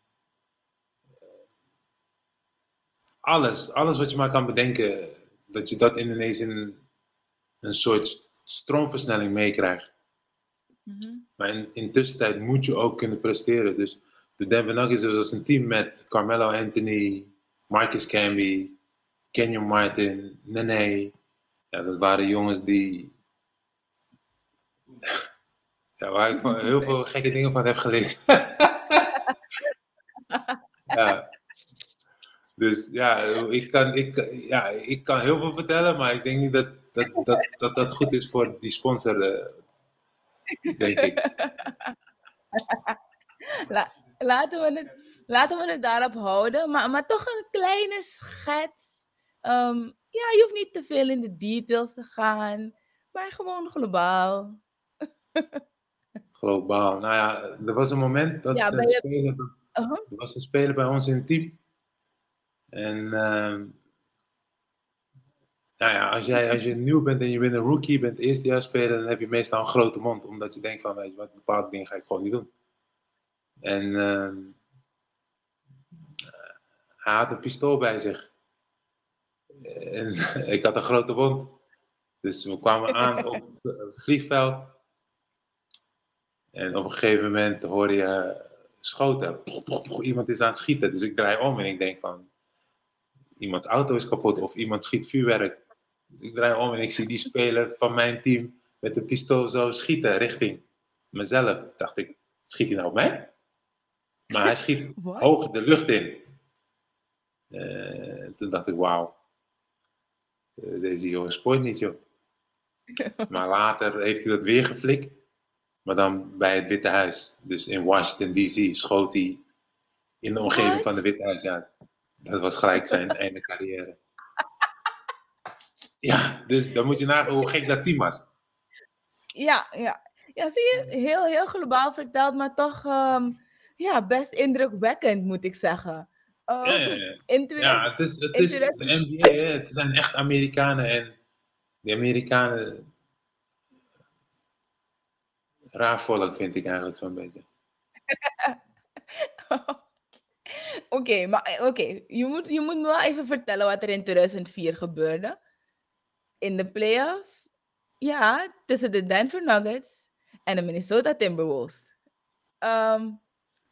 Alles, alles wat je maar kan bedenken, dat je dat ineens in een soort stroomversnelling meekrijgt. Mhm. Maar in, in tussentijd moet je ook kunnen presteren. Dus de Denver Nuggets was een team met Carmelo Anthony, Marcus Camby, Kenyon Martin, Nene. Ja, dat waren jongens die... Ja, waar ik van heel veel gekke dingen van heb geleerd. ja. Dus ja ik, kan, ik, ja, ik kan heel veel vertellen, maar ik denk niet dat dat, dat, dat, dat goed is voor die sponsor, eh, denk ik. La- laten, we het, laten we het daarop houden. Maar, maar toch een kleine schets. Ehm, ja, je hoeft niet te veel in de details te gaan. Maar gewoon globaal. Globaal. Nou ja, er was een moment dat Ja, je- speler, Uh-huh. er was een speler bij ons in het team. En ehm, nou ja, als, jij, als je nieuw bent en je bent een rookie, bent eerstejaarsspeler, dan heb je meestal een grote mond. Omdat je denkt van, weet je wat, bepaalde dingen ga ik gewoon niet doen. En ehm, hij had een pistool bij zich. En ik had een grote mond. Dus we kwamen aan op het vliegveld. En op een gegeven moment hoor je eh, schoten. Iemand is aan het schieten. Dus ik draai om en ik denk van... Iemands auto is kapot of iemand schiet vuurwerk. Dus ik draai om en ik zie die speler van mijn team met de pistool zo schieten richting mezelf. Dacht ik, schiet hij nou op mij? Maar hij schiet hoog de lucht in. Eh, toen dacht ik, wauw. Eh, deze jongen spoort niet, joh. Maar later heeft hij dat weer geflikt. Maar dan bij het Witte Huis. Dus in Washington D.C. schoot hij in de omgeving van het Witte Huis. Ja, dat was gelijk zijn einde carrière. Ja, dus dan moet je nagaan hoe gek dat team was. Ja, ja. Ja, zie je, heel, heel globaal verteld, maar toch ehm, ja, best indrukwekkend, moet ik zeggen. Ehm, Ja, ja, ja. In 20 Ja, het is, het is de NBA, hè. het zijn echt Amerikanen en die Amerikanen. Raar volk vind ik eigenlijk zo'n beetje. Oké, maar eh, oké, je, moet, je moet me wel even vertellen wat er in 2004 gebeurde. In de playoff, ja, tussen de Denver Nuggets en de Minnesota Timberwolves. Ehm,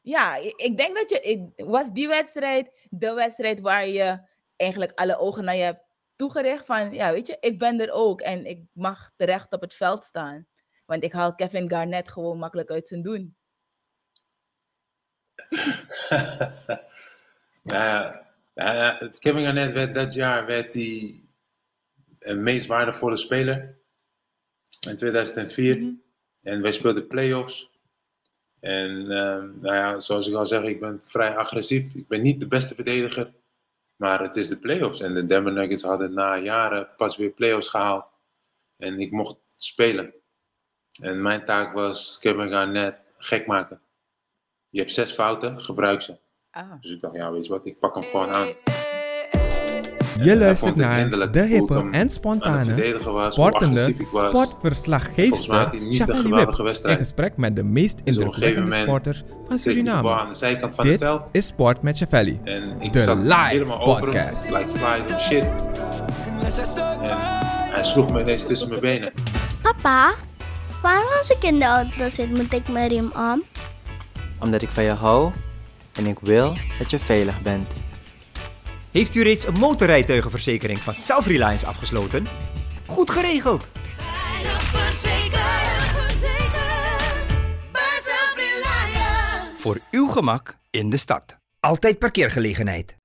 ja, ik, denk dat je. Was die wedstrijd de wedstrijd waar je eigenlijk alle ogen naar je hebt toegericht? Van ja, weet je, ik ben er ook en ik mag terecht op het veld staan. Want ik haal Kevin Garnett gewoon makkelijk uit zijn doen. Ja, nou ja, Kevin Garnett werd dat jaar werd hij een meest waardevolle speler in 2004. Mhm. En wij speelden playoffs. En ehm, nou ja, zoals ik al zeg, ik ben vrij agressief. Ik ben niet de beste verdediger, maar het is de playoffs. En de Denver Nuggets hadden na jaren pas weer playoffs gehaald. En ik mocht spelen. En mijn taak was Kevin Garnett gek maken. Je hebt zes fouten, gebruik ze. Ah. Dus ik dacht, ja, weet je wat, ik pak hem gewoon aan. Je luistert het naar de hippe en het spontane, was, sportende was. Sportverslaggeefster Shafali geweldige Wip in wedstrijd. gesprek met de meest Dus indrukwekkende sporters van Suriname. aan de zijkant van het Dit veld. is Sport met Shafali. En ik de live helemaal over podcast. hem, like flies shit. En hij sloeg me ineens tussen mijn benen. Papa, waarom als ik in de auto zit, moet ik mijn riem om? Omdat ik van je hou en ik wil dat je veilig bent. Heeft u reeds een motorrijtuigenverzekering van Self-Reliance afgesloten? Goed geregeld! Veilig verzekerd, verzekerd. Bij Self-Reliance. Voor uw gemak in de stad. Altijd parkeergelegenheid.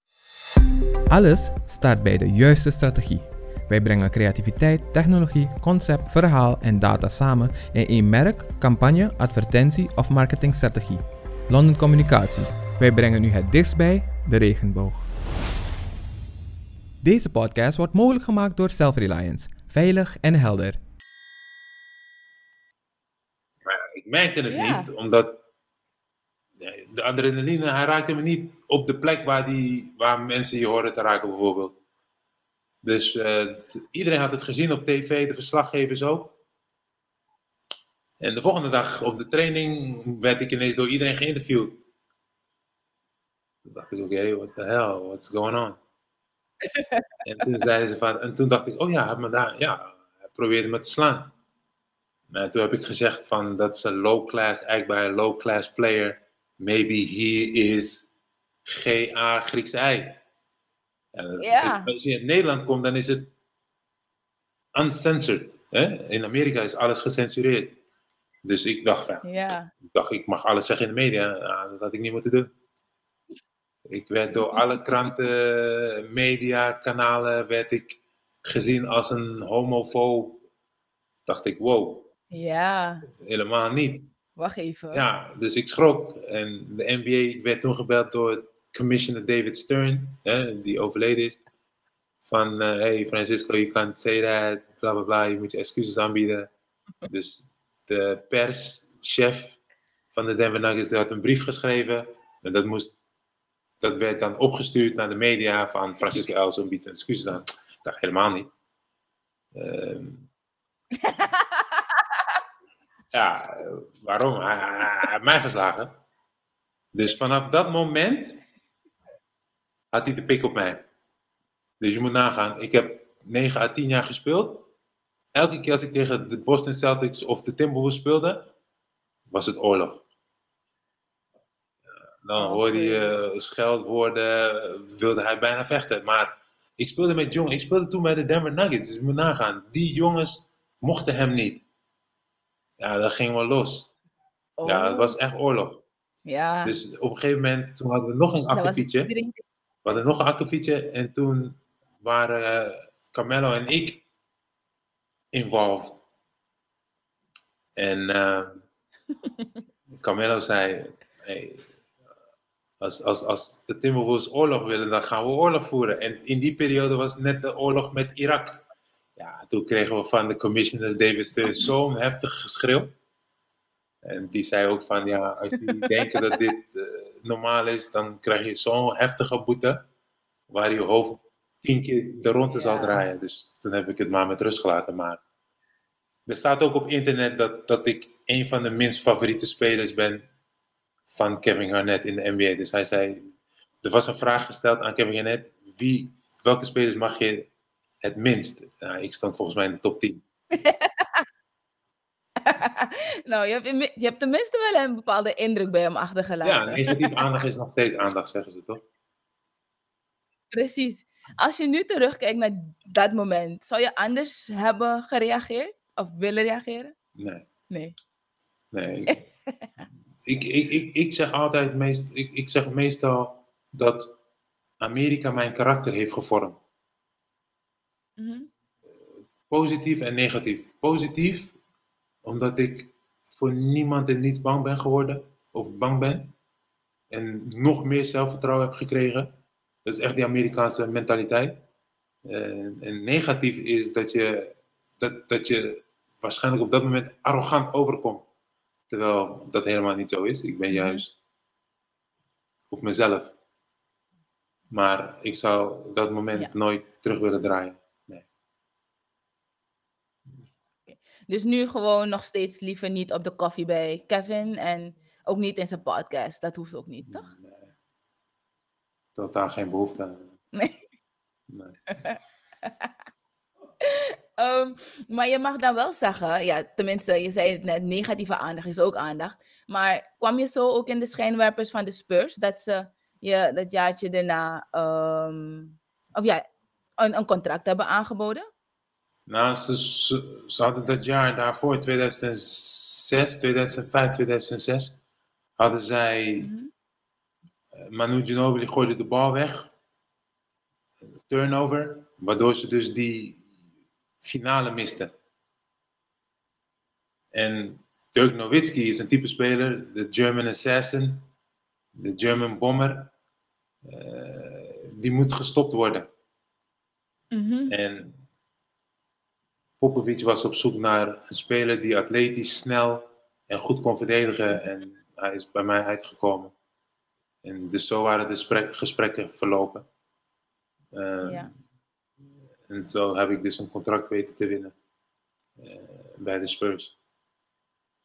Alles staat bij de juiste strategie. Wij brengen creativiteit, technologie, concept, verhaal en data samen in één merk, campagne, advertentie of marketingstrategie. London Communicatie. Wij brengen u het dichtst bij de regenboog. Deze podcast wordt mogelijk gemaakt door Self-Reliance. Veilig en helder. Maar ik merkte het Ja. niet, omdat de adrenaline, hij raakte me niet op de plek waar, die, waar mensen je horen te raken bijvoorbeeld. Dus eh, iedereen had het gezien op tv, de verslaggevers ook. En de volgende dag op de training werd ik ineens door iedereen geïnterviewd. Dacht ik, oké, what the hell, what's going on? en toen zeiden ze van, en toen dacht ik, oh ja, hij, me daar, ja, probeerde me te slaan. En toen heb ik gezegd van, dat is een low class act bij een low class player. Maybe he is GA Griekse ei. En Ja. Als je in Nederland komt, dan is het uncensored. Hè? In Amerika is alles gecensureerd. Dus ik dacht, van, Ja. ik dacht, ik mag alles zeggen in de media. Dat had ik niet moeten doen. Ik werd door alle kranten, media, kanalen, werd ik gezien als een homofoob. Dacht ik, wow, Ja. helemaal niet. Wacht even. Ja, dus ik schrok. En de NBA werd toen gebeld door commissioner David Stern, hè, die overleden is. Van, eh, hey Francisco, you can't say that, bla bla bla, je moet je excuses aanbieden. Dus de perschef van de Denver Nuggets had een brief geschreven. En dat, moest, dat werd dan opgestuurd naar de media van Francisco Elson biedt zijn excuses aan. Ik dacht helemaal niet. Ehm, ja, waarom? Hij, hij heeft mij geslagen. Dus vanaf dat moment had hij de pik op mij. Dus je moet nagaan, ik heb 9 à 10 jaar gespeeld. Elke keer als ik tegen de Boston Celtics of de Timberwolves speelde, was het oorlog. Dan Oh, hoorde je scheldwoorden, wilde hij bijna vechten. Maar ik speelde met jongens, ik speelde toen bij de Denver Nuggets. Dus je moet nagaan, die jongens mochten hem niet. Ja, dat ging wel los. Ja, het Oh. was echt oorlog. Ja. Dus op een gegeven moment, toen hadden we nog een akkefietje. We hadden nog een akkefietje en toen waren eh, Carmelo en ik involved. En eh, Carmelo zei, hey, als, als, als de Timberwolves oorlog willen, dan gaan we oorlog voeren. En in die periode was net de oorlog met Irak. Ja, toen kregen we van de commissioner David Stern zo'n heftig geschreeuw. En die zei ook van, ja, als jullie denken dat dit eh, normaal is, dan krijg je zo'n heftige boete, waar je hoofd tien keer de ronde zal draaien. Dus toen heb ik het maar met rust gelaten. Maar er staat ook op internet dat, dat ik een van de minst favoriete spelers ben van Kevin Garnett in de NBA. Dus hij zei, er was een vraag gesteld aan Kevin Garnett, wie, welke spelers mag je het minst? Nou, ik stond volgens mij in de top 10. nou, je hebt, je hebt tenminste wel een bepaalde indruk bij hem achtergelaten. Ja, negatief aandacht is nog steeds aandacht, zeggen ze toch? Precies. Als je nu terugkijkt naar dat moment, zou je anders hebben gereageerd? Of willen reageren? Nee. Nee. Nee. ik, ik, ik, ik zeg altijd, meest, ik, ik zeg meestal dat Amerika mijn karakter heeft gevormd. Mhm. Positief en negatief. Positief, omdat ik voor niemand en niets bang ben geworden, of bang ben. En nog meer zelfvertrouwen heb gekregen. Dat is echt die Amerikaanse mentaliteit. En, en negatief is dat je, dat, dat je waarschijnlijk op dat moment arrogant overkomt. Terwijl dat helemaal niet zo is. Ik ben juist op mezelf. Maar ik zou dat moment Ja. nooit terug willen draaien. Dus nu gewoon nog steeds liever niet op de koffie bij Kevin en ook niet in zijn podcast. Dat hoeft ook niet, toch? Nee. Totaal geen behoefte aan. Nee. Nee. Ehm, maar je mag dan wel zeggen, ja, tenminste, je zei het net, negatieve aandacht is ook aandacht. Maar kwam je zo ook in de schijnwerpers van de Spurs dat ze je dat jaartje daarna, ehm, of ja, een, een contract hebben aangeboden? Nou, ze, ze, ze hadden dat jaar daarvoor, 2006, 2005, 2006, hadden zij Mhm. eh, Manu Ginobili gooide de bal weg, turnover, waardoor ze dus die finale misten. En Dirk Nowitzki is een type speler, de German Assassin, de German Bomber, eh, die moet gestopt worden. Mhm. En Popovic was op zoek naar een speler die atletisch, snel en goed kon verdedigen. En hij is bij mij uitgekomen. En dus zo waren de sprek- gesprekken verlopen. Ehm, Ja. En zo heb ik dus een contract weten te winnen eh, bij de Spurs.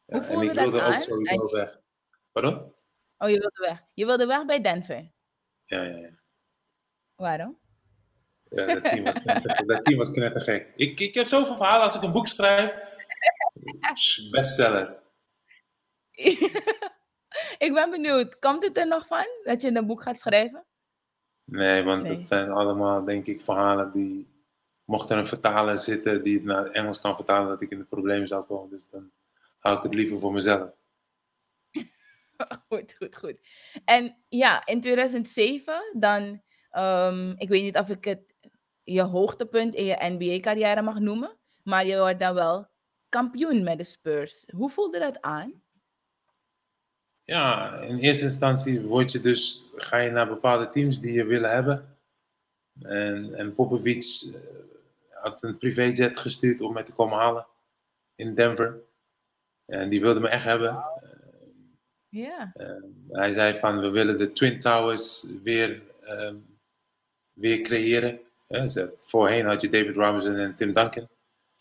Ja, en ik wilde ook sowieso En- weg. Pardon? Oh, je wilde weg. Je wilde weg bij Denver. Ja, ja, ja. Waarom? Ja, dat team was knettergek. dat team was knettergek. Ik, ik heb zoveel verhalen als ik een boek schrijf. Bestseller. ik ben benieuwd, komt het er nog van dat je een boek gaat schrijven? Nee, want Nee. het zijn allemaal, denk ik, verhalen die. Mocht er een vertaler zitten die het naar Engels kan vertalen, dat ik in de problemen zou komen. Dus dan hou ik het liever voor mezelf. Goed, goed, goed. En ja, in 2007 dan, ehm, ik weet niet of ik het je hoogtepunt in je NBA-carrière mag noemen, maar je wordt dan wel kampioen met de Spurs. Hoe voelde dat aan? Ja, in eerste instantie word je dus, ga je naar bepaalde teams die je willen hebben. En, en Popovic eh, had een privéjet gestuurd om mij te komen halen in Denver. En die wilde me echt hebben. Ja. Ehm, hij zei van, we willen de Twin Towers weer, ehm, weer creëren. Ze- voorheen had je David Robinson en Tim Duncan.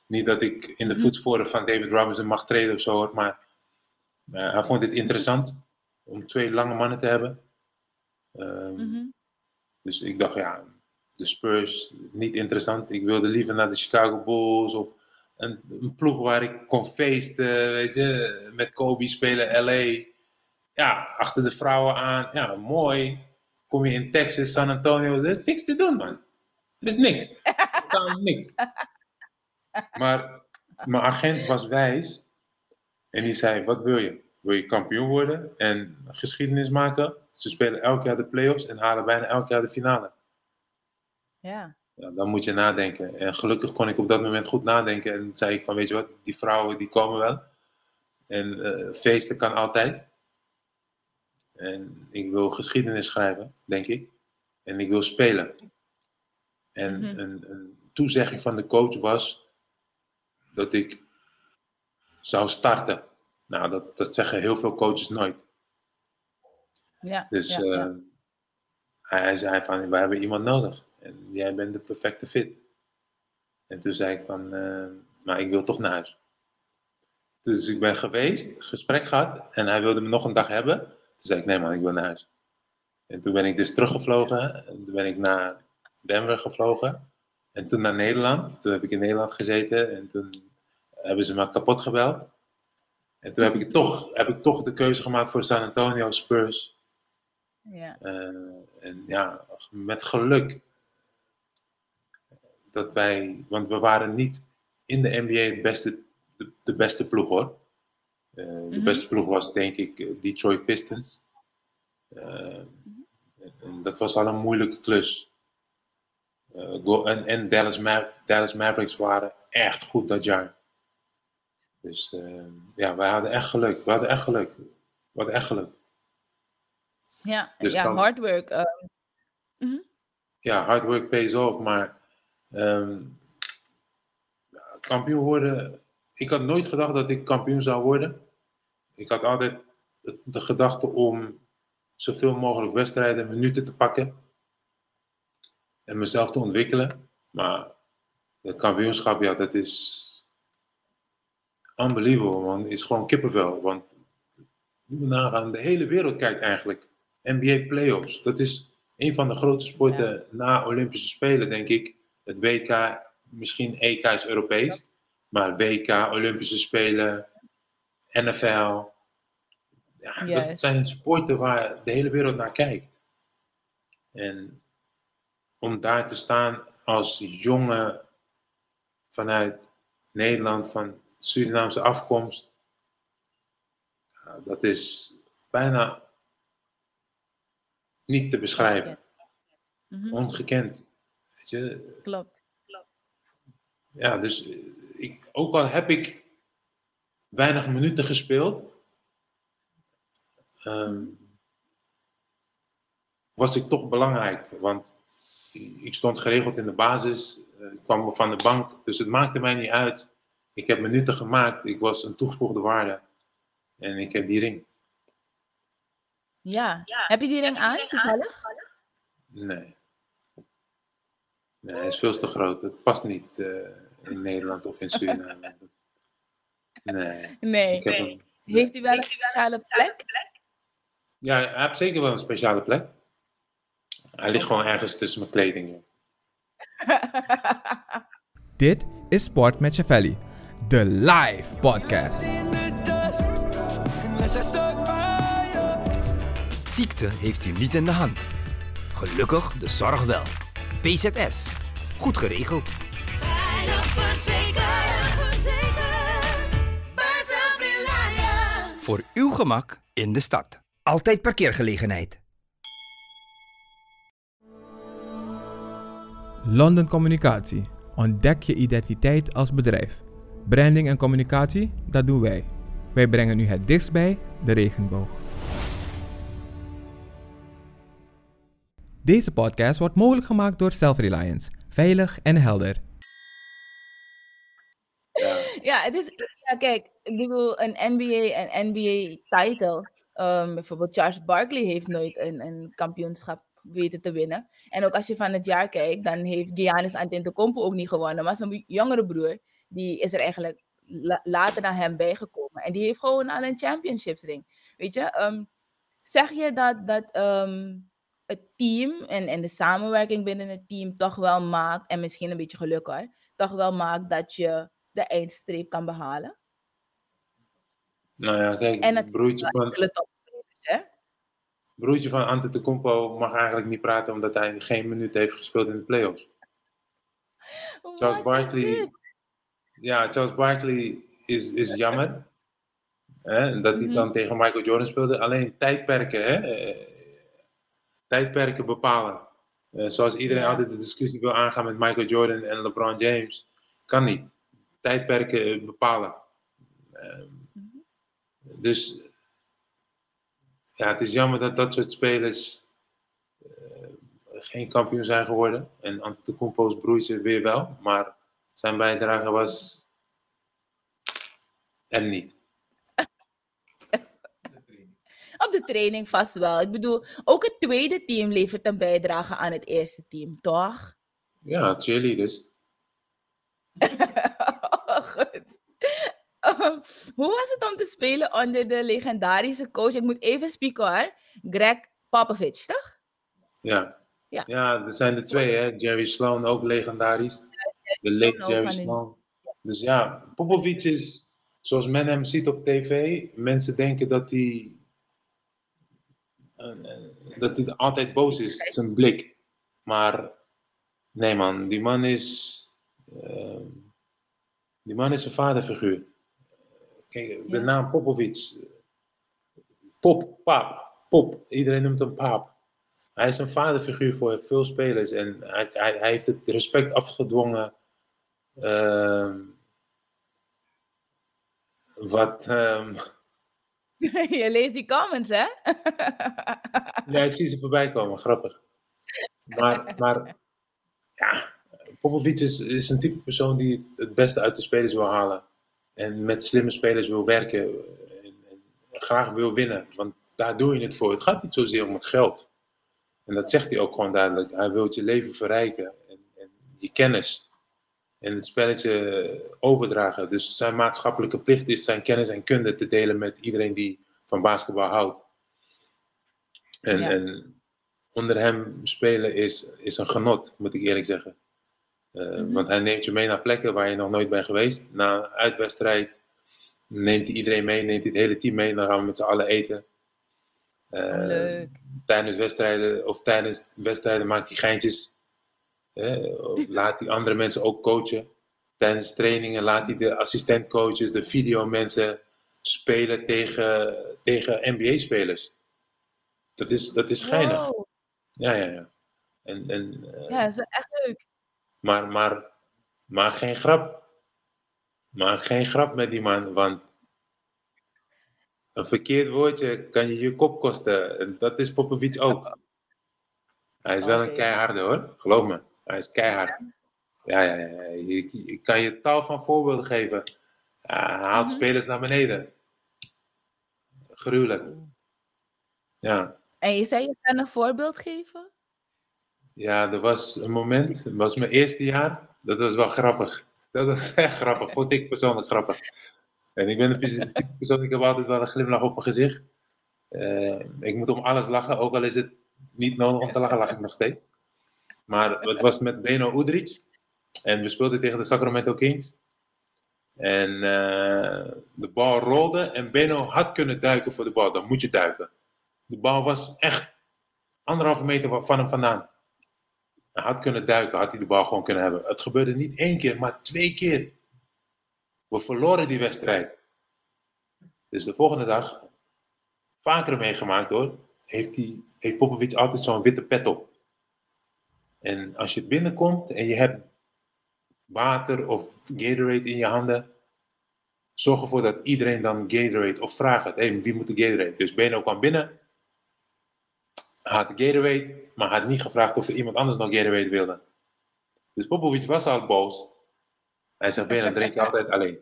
Niet dat ik in de Mhm. voetsporen van David Robinson mag treden of zo, maar eh, hij vond het interessant om twee lange mannen te hebben. Ehm, Mhm. Dus ik dacht, ja, de Spurs, niet interessant. Ik wilde liever naar de Chicago Bulls of een, een ploeg waar ik kon feesten, weet je, met Kobe spelen, LA. Ja, achter de vrouwen aan. Ja, mooi. Kom je in Texas, San Antonio, er is niks te doen, man. Er is niks. Niks. Maar mijn agent was wijs en die zei, wat wil je? Wil je kampioen worden en geschiedenis maken? Ze spelen elk jaar de playoffs en halen bijna elk jaar de finale. Ja. Ja, dan moet je nadenken. En gelukkig kon ik op dat moment goed nadenken. En zei ik van, weet je wat, die vrouwen die komen wel. En eh, feesten kan altijd. En ik wil geschiedenis schrijven, denk ik. En ik wil spelen. En Mhm. een, een toezegging van de coach was dat ik zou starten. Nou, dat, dat zeggen heel veel coaches nooit. Ja. Dus ja, ja. eh, hij, hij zei van, we hebben iemand nodig. En jij bent de perfecte fit. En toen zei ik van, eh, maar ik wil toch naar huis. Dus ik ben geweest, gesprek gehad. En hij wilde me nog een dag hebben. Toen zei ik, nee man, ik wil naar huis. En toen ben ik dus teruggevlogen. En toen ben ik naar Denver gevlogen. En toen naar Nederland. Toen heb ik in Nederland gezeten. En toen hebben ze me kapot gebeld. En toen heb ik, toch, heb ik toch de keuze gemaakt voor San Antonio Spurs. Ja. Eh, en ja, met geluk dat wij, want we waren niet in de NBA het beste, de, de beste ploeg hoor. Eh, de Mhm. beste ploeg was denk ik eh, Detroit Pistons. Eh, en dat was al een moeilijke klus. Go- en en Dallas, Ma- Dallas Mavericks waren echt goed dat jaar. Dus eh, ja, wij hadden echt geluk. We hadden echt geluk. We hadden echt geluk. Ja, Dus ja dan- hard work. ehm, mhm. ja, hard work pays off, maar ehm, kampioen worden. Ik had nooit gedacht dat ik kampioen zou worden. Ik had altijd de, gedachte om zoveel mogelijk wedstrijden en minuten te pakken en mezelf te ontwikkelen. Maar het kampioenschap, ja, dat is unbelievable, man. Het is gewoon kippenvel. Want moet nagaan, de hele wereld kijkt eigenlijk. NBA playoffs, dat is een van de grote sporten na Olympische Spelen, denk ik. Het WK, misschien EK is Europees, maar WK, Olympische Spelen, NFL. Ja, dat zijn sporten waar de hele wereld naar kijkt. En om daar te staan als jongen vanuit Nederland, van Surinaamse afkomst, dat is bijna niet te beschrijven. Mhm, Ongekend. Je? Klopt. Ja, dus ik, ook al heb ik weinig minuten gespeeld, ehm, was ik toch belangrijk. Want ik stond geregeld in de basis, eh, ik kwam van de bank, dus het maakte mij niet uit. Ik heb minuten gemaakt, ik was een toegevoegde waarde en ik heb die ring. Ja. Heb je die ring aan toevallig? Nee. Nee, hij is veel te groot. Het past niet eh, in Nederland of in Suriname. Nee. Nee. Hem, Heeft hij wel een speciale plek? ja, hij heeft zeker wel een speciale plek. Hij ligt gewoon ergens tussen mijn kleding. Dit is Sport met Chavelli, de live podcast. Ziekte heeft u niet in de hand. Gelukkig de zorg wel. PZS. Goed geregeld. Veilig verzekerd, verzekerd. Voor uw gemak in de stad. Altijd parkeergelegenheid. London Communicatie. Ontdek je identiteit als bedrijf. Branding en communicatie, dat doen wij. Wij brengen u het dichtst bij de regenboog. Deze podcast wordt mogelijk gemaakt door Self-Reliance. Veilig en helder. Ja, het is, ja, kijk, ik bedoel, een NBA en NBA-title. ehm, bijvoorbeeld Charles Barkley heeft nooit een, een kampioenschap weten te winnen. En ook als je van het jaar kijkt, dan heeft Giannis Antetokounmpo ook niet gewonnen. Maar zijn jongere broer, die is er eigenlijk la- later naar hem bijgekomen. En die heeft gewoon al een championships ring. Weet je, ehm, zeg je dat, dat ehm, het team en, en de samenwerking binnen het team toch wel maakt, en misschien een beetje geluk hoor, toch wel maakt dat je de eindstreep kan behalen? Nou ja, kijk, En het broertje van, hè? broertje van Antetokounmpo mag eigenlijk niet praten omdat hij geen minuut heeft gespeeld in de playoffs. Charles Barkley, ja, Charles Barkley is, is jammer. Hè, dat hij Mhm. dan tegen Michael Jordan speelde. Alleen tijdperken, hè, eh, tijdperken bepalen. Eh, zoals iedereen Ja. altijd de discussie wil aangaan met Michael Jordan en LeBron James. Kan niet. Tijdperken bepalen. Ehm, dus ja, het is jammer dat dat soort spelers eh, geen kampioen zijn geworden. En Antetokounmpo's broertje weer wel. Maar zijn bijdrage was er niet. Op de training vast wel. Ik bedoel, ook het tweede team levert een bijdrage aan het eerste team, toch? Ja, cheerleaders. Goed. Ehm, hoe was het om te spelen onder de legendarische coach? Ik moet even spieken hoor. Greg Popovich, toch? Ja. Ja. ja, er zijn er twee, hè? Jerry Sloan, ook legendarisch. De late Jerry Sloan. Dus ja, Popovic is, zoals men hem ziet op tv, mensen denken dat hij, dat hij altijd boos is, zijn blik. Maar nee man, die man is, eh, die man is een vaderfiguur. Kijk, de naam Popovic, Pop, Paap, Pop, iedereen noemt hem Paap. Hij is een vaderfiguur voor veel spelers en hij, hij, hij heeft het respect afgedwongen. ehm, wat, ehm, Je leest die comments, hè? ja, ik zie ze voorbij komen, grappig. Maar, maar ja, Popovic is, is een type persoon die het beste uit de spelers wil halen. En met slimme spelers wil werken en, en graag wil winnen. Want daar doe je het voor. Het gaat niet zozeer om het geld. En dat zegt hij ook gewoon duidelijk. Hij wil je leven verrijken en, en je kennis. En het spelletje overdragen. Dus zijn maatschappelijke plicht is zijn kennis en kunde te delen met iedereen die van basketbal houdt. En, Ja. en onder hem spelen is, is een genot, moet ik eerlijk zeggen. Eh, Mhm. Want hij neemt je mee naar plekken waar je nog nooit bent geweest. Na een uitwedstrijd neemt hij iedereen mee, neemt hij het hele team mee. Dan gaan we met z'n allen eten. Oh, leuk. tijdens wedstrijden of tijdens wedstrijden maakt hij geintjes. Laat hij andere mensen ook coachen. Tijdens trainingen laat hij de assistentcoaches, de videomensen spelen tegen, tegen NBA-spelers. Dat is, dat is geinig. Wow. Ja, ja, ja. En, en, eh, Ja, dat is echt leuk. maar, maar, maar geen grap. Maar geen grap met die man, want een verkeerd woordje kan je je kop kosten. En dat is Popovic ook. Hij is wel een keiharde hoor, geloof me. Hij is keihard. Ja, ja, ja. Ik, ik kan je tal van voorbeelden geven. Hij haalt Mhm. spelers naar beneden. Gruwelijk. Ja. En je zei, je kan een voorbeeld geven? Ja, er was een moment, het was mijn eerste jaar, dat was wel grappig. Dat was echt grappig, vond ik persoonlijk grappig. En ik ben een persoon, ik heb altijd wel een glimlach op mijn gezicht. Eh, ik moet om alles lachen, ook al is het niet nodig om te lachen, lach ik nog steeds. Maar het was met Beno Udrich en we speelden tegen de Sacramento Kings. En eh, de bal rolde en Beno had kunnen duiken voor de bal, dan moet je duiken. De bal was echt anderhalve meter van hem vandaan. Hij had kunnen duiken, had hij de bal gewoon kunnen hebben. Het gebeurde niet één keer, maar twee keer. We verloren die wedstrijd. Dus de volgende dag, vaker meegemaakt hoor, heeft, heeft Popovic altijd zo'n witte pet op. En als je binnenkomt en je hebt water of Gatorade in je handen, zorg ervoor dat iedereen dan Gatorade of vraagt hey, wie moet de Gatorade? Dus Beno kwam binnen, had de Gatorade, maar had niet gevraagd of er iemand anders nog Gatorade wilde. Dus Popovic was al boos. Hij zegt, Beno, drink je altijd alleen?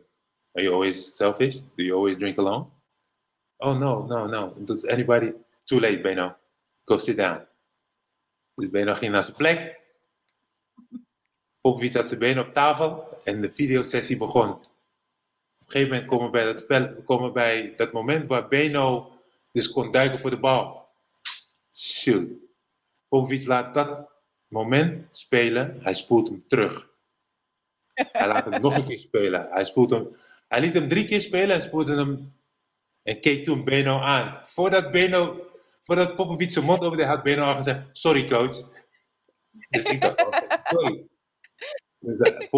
Are you always selfish? Do you always drink alone? Oh, no, no, no. Does anybody... Too late, Beno. Go sit down. Dus Beno ging naar zijn plek. Popovic had zijn benen op tafel en de videosessie begon. Op een gegeven moment komen we bij dat, komen we bij dat moment waar Beno dus kon duiken voor de bal. Shoot. Popovic laat dat moment spelen. Hij spoelt hem terug. Hij laat hem nog een keer spelen. Hij, spoelt hem, hij liet hem drie keer spelen en spoelde hem. En keek toen Beno aan. Voordat, Beno, voordat Popovic zijn mond opende, had al gezegd: Sorry, coach. Dus ik dacht: Sorry. Dus uh,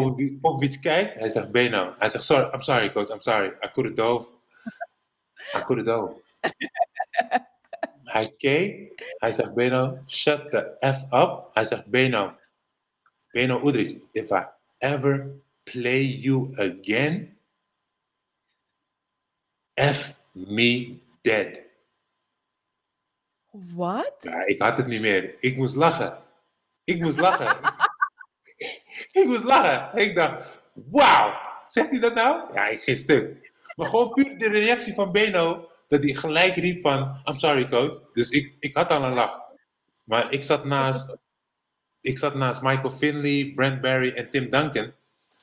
Popovic, kijkt, hij zegt Beno. Hij zegt: sorry, I'm sorry, coach, I'm sorry. I could have dove. I could have dove. Hij keek, hij zegt Beno, shut the F up. Hij zegt Beno, Beno Udrich, if I ever play you again, F me dead. Wat? Ja, ik had het niet meer. Ik moest lachen. Ik moest lachen. ik moest lachen. Ik dacht, wauw. Zegt hij dat nou? Ja, ik ging stuk. Maar gewoon puur de reactie van Beno, dat hij gelijk riep van, I'm sorry coach. Dus ik, ik had al een lach. Maar ik zat naast, ik zat naast Michael Finley, Brent Barry en Tim Duncan.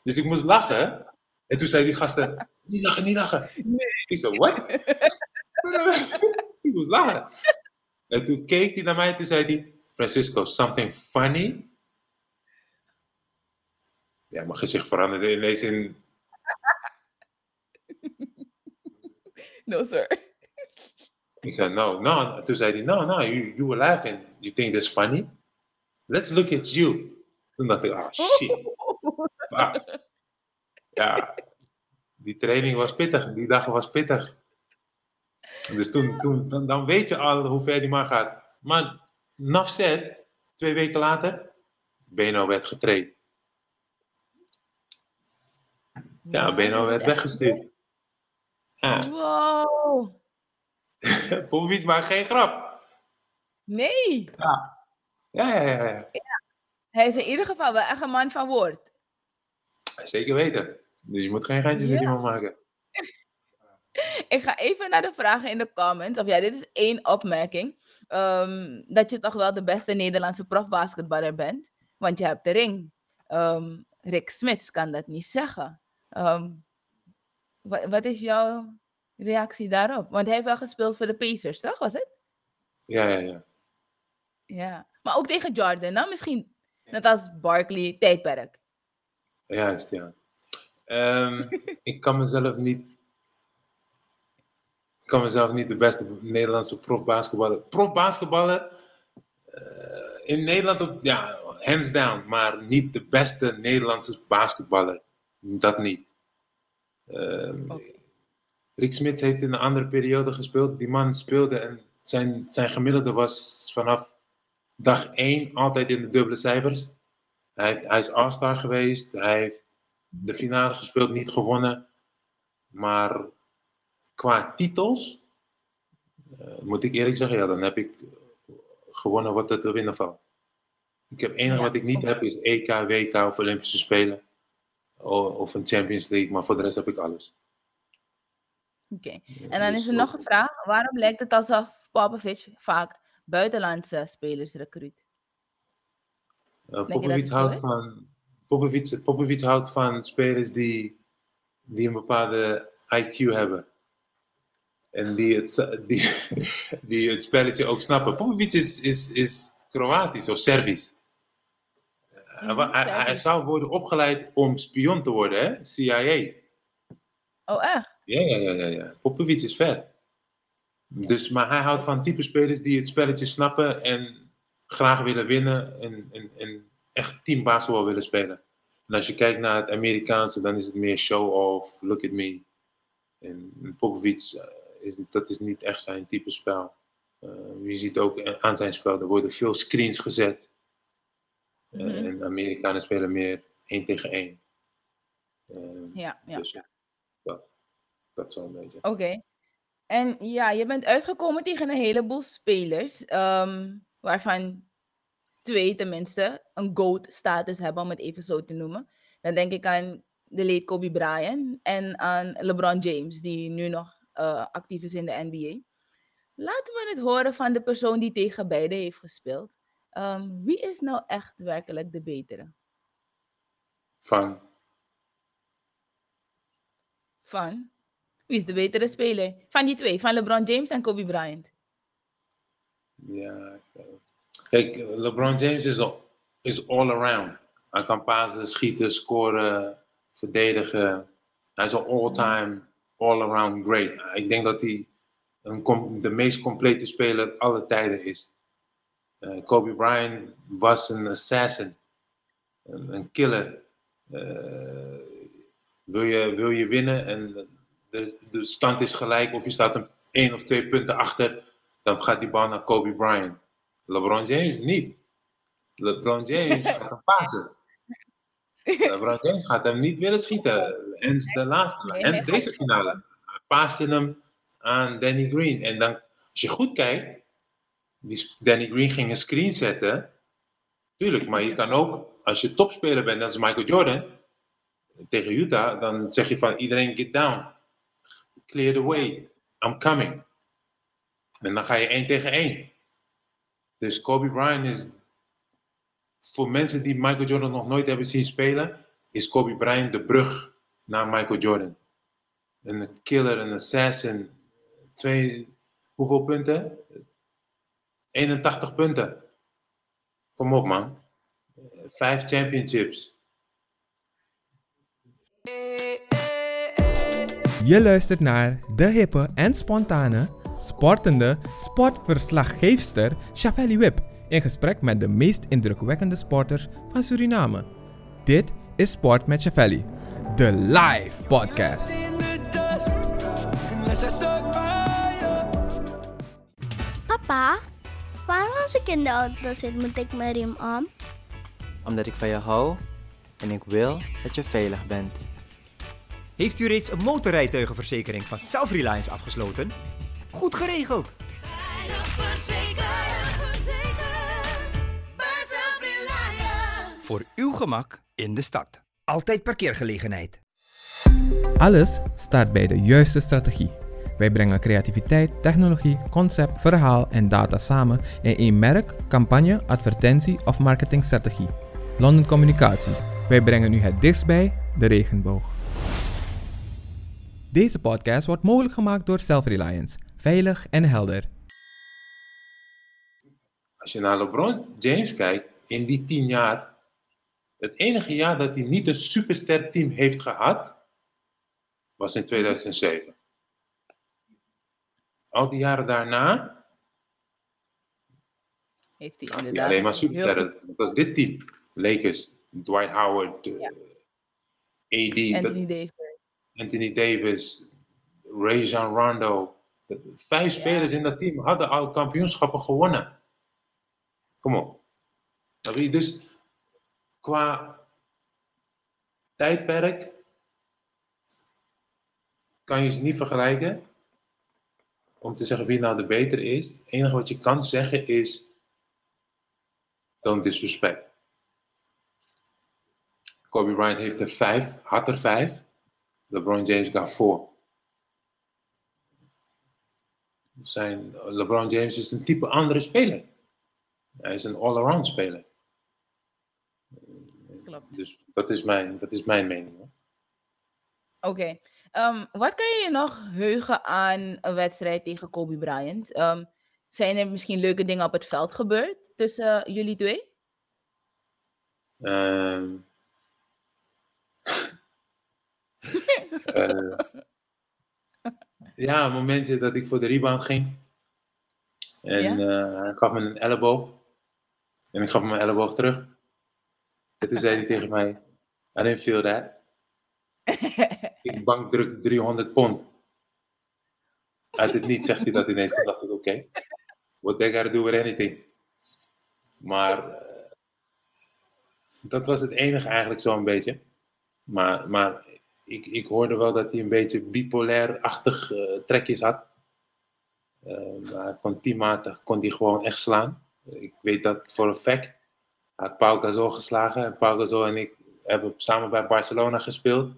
Dus ik moest lachen. En toen zei die gasten, niet lachen, niet lachen. Ik zo, what? ik moest lachen. En toen keek hij naar mij en toen zei hij, Francisco, something funny? Ja, mijn gezicht veranderde ineens in... No, sir. Ik zei, no, no. Toen zei hij, no, no, you, you were laughing. You think that's funny? Let's look at you. Toen dacht ik, ah, shit. Fuck. Ja, die training was pittig. Die dag was pittig. Dus toen, toen dan, dan weet je al hoe ver die man gaat. Maar naf said, twee weken later, Beno werd getraind. Ja, Beno werd weggestuurd. Ja, Wow. Popovic maakt geen grap. Nee. Ja, ja, ja. ja. Hij is in ieder geval wel echt een man van woord. Zeker weten. Dus je moet geen geintjes met Ja. iemand maken. Ik ga even naar de vragen in de comments. Of ja, dit is één opmerking. Ehm, dat je toch wel de beste Nederlandse profbasketballer bent. Want je hebt de ring. Ehm, Rick Smits kan dat niet zeggen. Ehm, wa- wat is jouw reactie daarop? Want hij heeft wel gespeeld voor de Pacers, toch? Was het? Ja, ja, ja. Ja. Maar ook tegen Jordan, nou misschien net als Barkley, tijdperk. Juist, ja. Ik kan mezelf niet. Ik kan mezelf niet de beste Nederlandse profbasketballer. Profbasketballer eh, in Nederland, op, ja, hands down, maar niet de beste Nederlandse basketballer. Dat niet. Oké. Rick Smits heeft in een andere periode gespeeld. Die man speelde en zijn, zijn gemiddelde was vanaf dag 1 altijd in de dubbele cijfers. Hij, heeft, hij is All-Star geweest. Hij heeft de finale gespeeld, niet gewonnen. Maar qua titels, eh, moet ik eerlijk zeggen, ja, dan heb ik gewonnen wat er te winnen valt. Ik heb enige Ja, wat ik niet heb is EK, WK of Olympische Spelen. Of een Champions League, maar voor de rest heb ik alles. Oké. En dan Dus is er nog een vraag. Waarom lijkt het alsof Popovic vaak buitenlandse spelers recruit? Uh, Popovic, houdt is? van, Popovic, Popovic houdt van spelers die, die een bepaalde IQ hebben. En die het, die, die het spelletje ook snappen. Popovic is, is, is Kroatisch of Servisch. Hij Mhm, hij, hij Servisch. zou worden opgeleid om spion te worden, hè? CIA. Oh, echt? Ja, ja, ja, ja, ja. Popovic is vet. Dus, maar hij houdt van type spelers die het spelletje snappen en graag willen winnen en, en, en echt willen spelen. En als je kijkt naar het Amerikaanse, dan is het meer show-off, look at me. En Popovic, eh, is, dat is niet echt zijn type spel. Eh, je ziet ook aan zijn spel, er worden veel screens gezet. Mhm. En Amerikanen spelen meer één tegen één. Eh, Ja, ja. Dus dat, dat zo'n beetje. Oké. En ja, je bent uitgekomen tegen een heleboel spelers, ehm, waarvan twee tenminste een GOAT-status hebben, om het even zo te noemen. Dan denk ik aan de late Kobe Bryant en aan LeBron James, die nu nog eh, actief is in de NBA. Laten we het horen van de persoon die tegen beide heeft gespeeld. Ehm, wie is nou echt werkelijk de betere? Van Van? Wie is de betere speler? Van die twee, van LeBron James en Kobe Bryant. Ja, kijk, LeBron James is, al, is all around. Hij kan pasen, schieten, scoren, verdedigen. Hij is een all-time, all-around great. Ik denk dat hij een, de meest complete speler aller tijden is. Eh, Kobe Bryant was een assassin, een, een killer. Eh, wil, je, wil je winnen en de, de stand is gelijk of je staat een één of twee punten achter, dan gaat die bal naar Kobe Bryant. LeBron James niet. LeBron James gaat pasen. LeBron James gaat hem niet willen schieten. En de laatste, hij deze finale. Hij paaste hem aan Danny Green. En dan, als je goed kijkt, Danny Green ging een screen zetten. Tuurlijk, maar je kan ook, als je topspeler bent, net als Michael Jordan, tegen Utah, dan zeg je van iedereen get down. Clear the way. I'm coming. En dan ga je één tegen één. Dus Kobe Bryant is, voor mensen die Michael Jordan nog nooit hebben zien spelen, is Kobe Bryant de brug naar Michael Jordan. Een killer, een assassin. Twee, hoeveel punten? 81 punten. Kom op man. Vijf championships. Je luistert naar de hippe en spontane, sportende sportverslaggeefster Chavelli Wip in gesprek met de meest indrukwekkende sporters van Suriname. Dit is Sport met Chavelli, de live podcast. Papa, waarom als ik in de auto zit moet ik mijn riem om? Omdat ik van je hou en ik wil dat je veilig bent. Heeft u reeds een motorrijtuigenverzekering van Self-Reliance afgesloten? Goed geregeld! Veilig verzekerd, verzekerd. Voor uw gemak in de stad. Altijd parkeergelegenheid. Alles staat bij de juiste strategie. Wij brengen creativiteit, technologie, concept, verhaal en data samen in één merk, campagne, advertentie of marketingstrategie. London Communicatie. Wij brengen u het dichtst bij de regenboog. Deze podcast wordt mogelijk gemaakt door Self-Reliance. Veilig en helder. Als je naar LeBron James kijkt, in die tien jaar, het enige jaar dat hij niet een superster team heeft gehad, was in 2007. Al die jaren daarna Heeft hij alleen maar supersterren. Dat was dit team. Lakers, Dwight Howard, eh, AD, goed- dat- Anthony Davis. Anthony Davis, Rajon Rondo. Vijf spelers in dat team hadden al kampioenschappen gewonnen. Kom op. Dus qua tijdperk kan je ze niet vergelijken. Om te zeggen wie nou de beter is. Het enige wat je kan zeggen is. Don't disrespect. Kobe Bryant heeft er vijf, had er vijf. LeBron James got four. Zijn, LeBron James is een type andere speler. Hij is een all-around speler. Dus dat is mijn, dat is mijn mening. Oké. Ehm, wat kan je nog heugen aan een wedstrijd tegen Kobe Bryant? Ehm, zijn er misschien leuke dingen op het veld gebeurd tussen eh, jullie twee? Ehm. Eh, ja, een momentje dat ik voor de rebound ging. En eh, hij gaf me een elleboog. En ik gaf hem een elleboog terug. En toen zei hij tegen mij, I didn't feel that. ik bankdruk 300 pond. Uit het niet zegt hij dat ineens. Toen dacht ik, oké. What they gotta do with anything. Maar eh, dat was het enige eigenlijk zo'n beetje. Maar, maar ik, ik hoorde wel dat hij een beetje bipolair-achtig eh, trekjes had. Eh, maar kon teammatig kon hij gewoon echt slaan. Ik weet dat voor een fact. Hij had Pau Gasol geslagen. En Pau Gasol en ik hebben samen bij Barcelona gespeeld.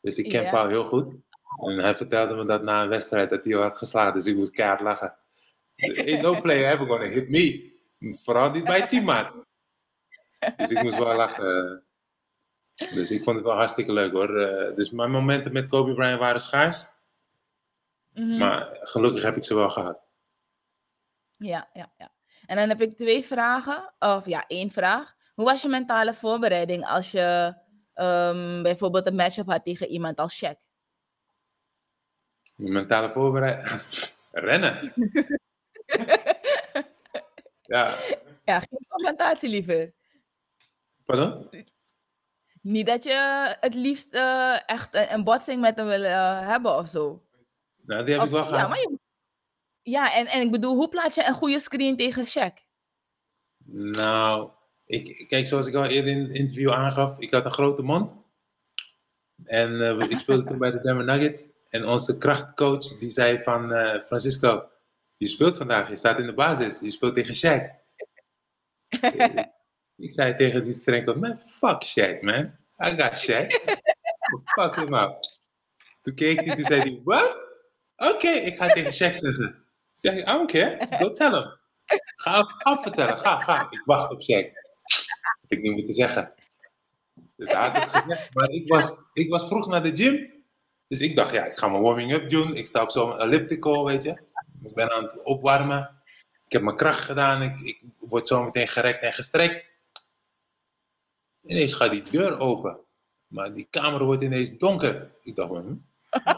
Dus ik ken Ja. Pau heel goed. En hij vertelde me dat na een wedstrijd dat hij al had geslagen. Dus ik moest keihard lachen. No player ever gonna hit me. Vooral niet bij teammaat. Dus ik moest wel lachen. Dus ik vond het wel hartstikke leuk hoor. Eh, Dus mijn momenten met Kobe Bryant waren schaars. Mhm. Maar gelukkig heb ik ze wel gehad. Ja, ja, ja. En dan heb ik twee vragen. Of ja, één vraag. Hoe was je mentale voorbereiding als je ehm, bijvoorbeeld een matchup had tegen iemand als Shaq? Mentale voorbereiding. Rennen. Ja, Ja, geen confrontatie liever. pardon? Niet dat je het liefst eh, echt een, botsing met hem wil eh, hebben of zo. Nou, die heb Of- ik wel ja, gehad. maar je- ja en, en ik bedoel, hoe plaats je een goede screen tegen Shaq? Nou, ik, kijk, zoals ik al eerder in het interview aangaf, ik had een grote mond. En eh, ik speelde toen bij de Denver Nuggets. En onze krachtcoach die zei van, eh, Francisco, je speelt vandaag, je staat in de basis, je speelt tegen Shaq. ik, zei tegen die streng coach, man, fuck Shaq, man. I got Shaq. fuck him up. Toen keek hij, toen zei hij, what? Oké, ik ga tegen Shaq zeggen. Zei ik, I don't care, go tell him. Ga, ga hem vertellen, ga, ga. Ik wacht op Shaq. Had ik niet moeten zeggen. Had gezegd, maar ik was, ik was vroeg naar de gym. Dus ik dacht, ja, ik ga mijn warming-up doen. Ik sta op zo'n elliptical, weet je. Ik ben aan het opwarmen. Ik heb mijn kracht gedaan. Ik, ik word zo meteen gerekt en gestrekt. Ineens gaat die deur open. Maar die kamer wordt ineens donker. Ik dacht, hm,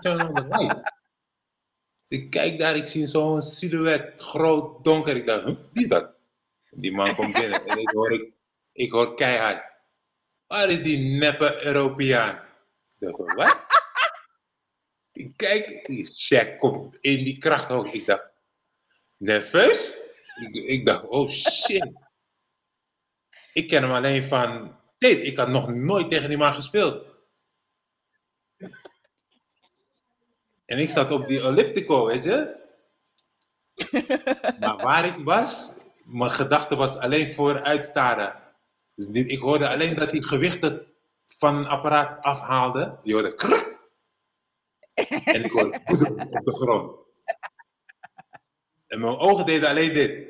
turn on the light. Ik kijk daar, ik zie zo'n silhouet, groot, donker. Ik dacht, wie is dat? Die man komt binnen en ik hoor, ik, hoor keihard. Waar is die neppe Europeaan? Ik dacht, wat? Ik kijk, die check komt in die krachthoog. Ik dacht, nerveus? Ik, ik dacht, oh shit. Ik ken hem alleen van dit. Ik had nog nooit tegen die man gespeeld. En ik zat op die elliptico, weet je. Maar waar ik was, mijn gedachte was alleen vooruit staren. Dus die- ik hoorde alleen dat hij gewichten van een apparaat afhaalde. Je hoorde krrr. En ik hoorde op de grond. En mijn ogen deden alleen dit.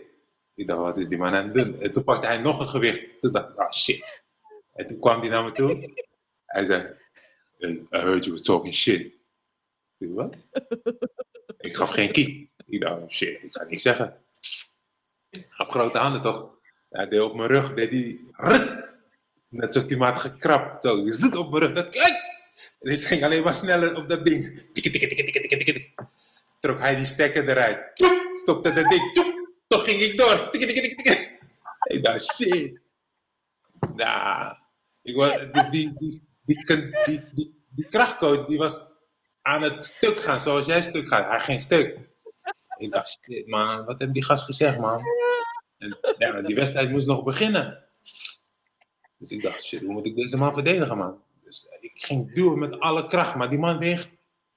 Ik dacht, wat is die man aan het doen? En toen pakte hij nog een gewicht. Toen dacht ik, oh shit. En toen kwam hij naar me toe. Hij zei, "Hey, I heard you were talking shit. Wat? Ik gaf geen kiek. Ik dacht, oh shit, ik ga niks zeggen. Gaf grote handen toch? Hij deed op mijn rug, deed rrrt. Net zoals die maat gekrapt. Zo, die zit op mijn rug. Dat, kijk! En ik ging alleen maar sneller op dat ding. Tikke, tikke, tikke, tikke, tikke, tikke. Trok hij die stekker eruit. Tjoep, stopte dat ding. Tjoep, toch ging ik door. Tikke, tikke, tikke, tikke. Ik dacht, shit. Nou, ik was, dus die, die, die, die, die, die, die die was aan het stuk gaan zoals jij stuk gaat. Hij ging stuk. Ik dacht, shit man, wat heeft die gast gezegd man? En ja, die wedstrijd moest nog beginnen. Dus ik dacht, shit, hoe moet ik deze man verdedigen man? Dus ik ging duwen met alle kracht, maar die man weegt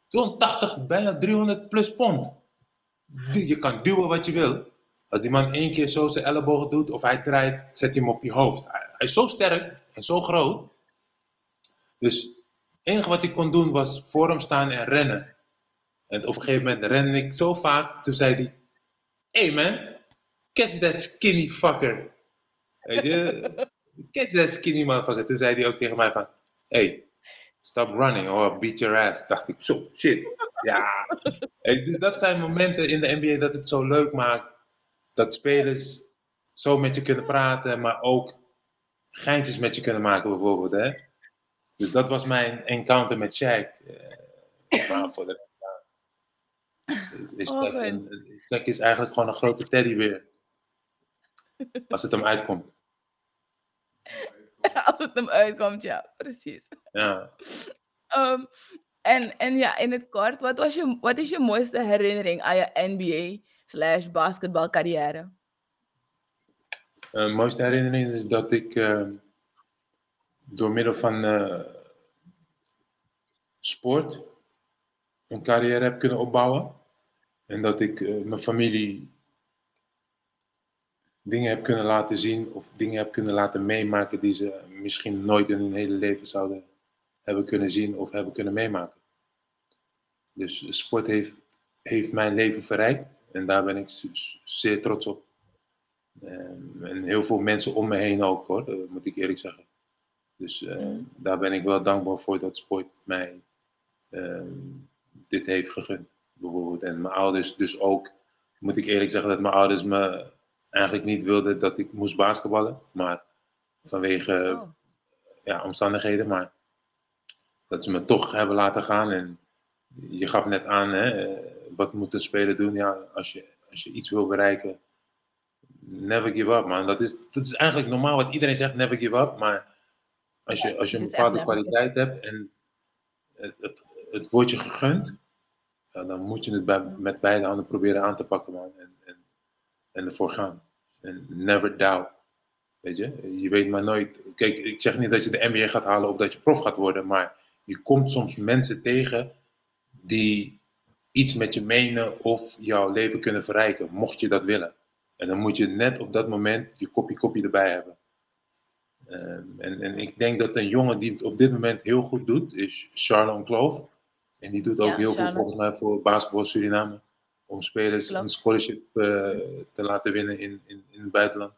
280, bijna 300 plus pond. Je kan duwen wat je wil. Als die man één keer zo zijn ellebogen doet of hij draait, zet hij hem op je hoofd. Hij is zo sterk en zo groot. Dus het enige wat ik kon doen was voor hem staan en rennen. En op een gegeven moment rende ik zo vaak, toen zei hij: Hey man, catch that skinny fucker. Weet je, catch that skinny motherfucker. Toen zei hij ook tegen mij van, hey, stop running or beat your ass. Dacht ik, zo, shit. Ja. Hey, dus dat zijn momenten in de NBA dat het zo leuk maakt. Dat spelers zo met je kunnen praten, maar ook geintjes met je kunnen maken bijvoorbeeld. Hè? Dus dat was mijn encounter met Shaq. Eh, maar voor de is, is Oh, Shaq, Shaq is eigenlijk gewoon een grote teddybeer. Als het hem uitkomt. Als het hem uitkomt, ja, precies. Ja. Ehm, en, en ja, in het kort, wat, was je, wat is je mooiste herinnering aan je NBA slash basketbalcarrière? Mijn mooiste herinnering is dat ik eh, door middel van eh, sport een carrière heb kunnen opbouwen. En dat ik eh, mijn familie dingen heb kunnen laten zien of dingen heb kunnen laten meemaken die ze misschien nooit in hun hele leven zouden hebben kunnen zien of hebben kunnen meemaken. Dus sport heeft, heeft mijn leven verrijkt en daar ben ik zeer trots op. En heel veel mensen om me heen ook hoor, moet ik eerlijk zeggen. Dus eh, daar ben ik wel dankbaar voor dat sport mij ehm, dit heeft gegund. Bijvoorbeeld. En mijn ouders dus ook, moet ik eerlijk zeggen dat mijn ouders me eigenlijk niet wilden dat ik moest basketballen. Maar vanwege Oh. ja, omstandigheden, maar dat ze me toch hebben laten gaan. En je gaf net aan, hè, eh, wat moet een speler doen? Ja, als je, als je iets wil bereiken, never give up, man. Dat is, dat is eigenlijk normaal wat iedereen zegt, never give up. Maar als je, als je een bepaalde kwaliteit hebt en het, het, het wordt je gegund, ja, dan moet je het bij, met beide handen proberen aan te pakken, man. En, en, en ervoor gaan. En never doubt. Weet je, je weet maar nooit. Kijk, ik zeg niet dat je de NBA gaat halen of dat je prof gaat worden, maar je komt soms mensen tegen die iets met je menen of jouw leven kunnen verrijken, mocht je dat willen. En dan moet je net op dat moment je kopje kopje erbij hebben. Ehm, en, en ik denk dat een jongen die het op dit moment heel goed doet, is Charlon Kloof. En die doet ook Ja, heel veel volgens mij voor basketbal Suriname. Om spelers Klopt. een scholarship eh, te laten winnen in, in, in het buitenland.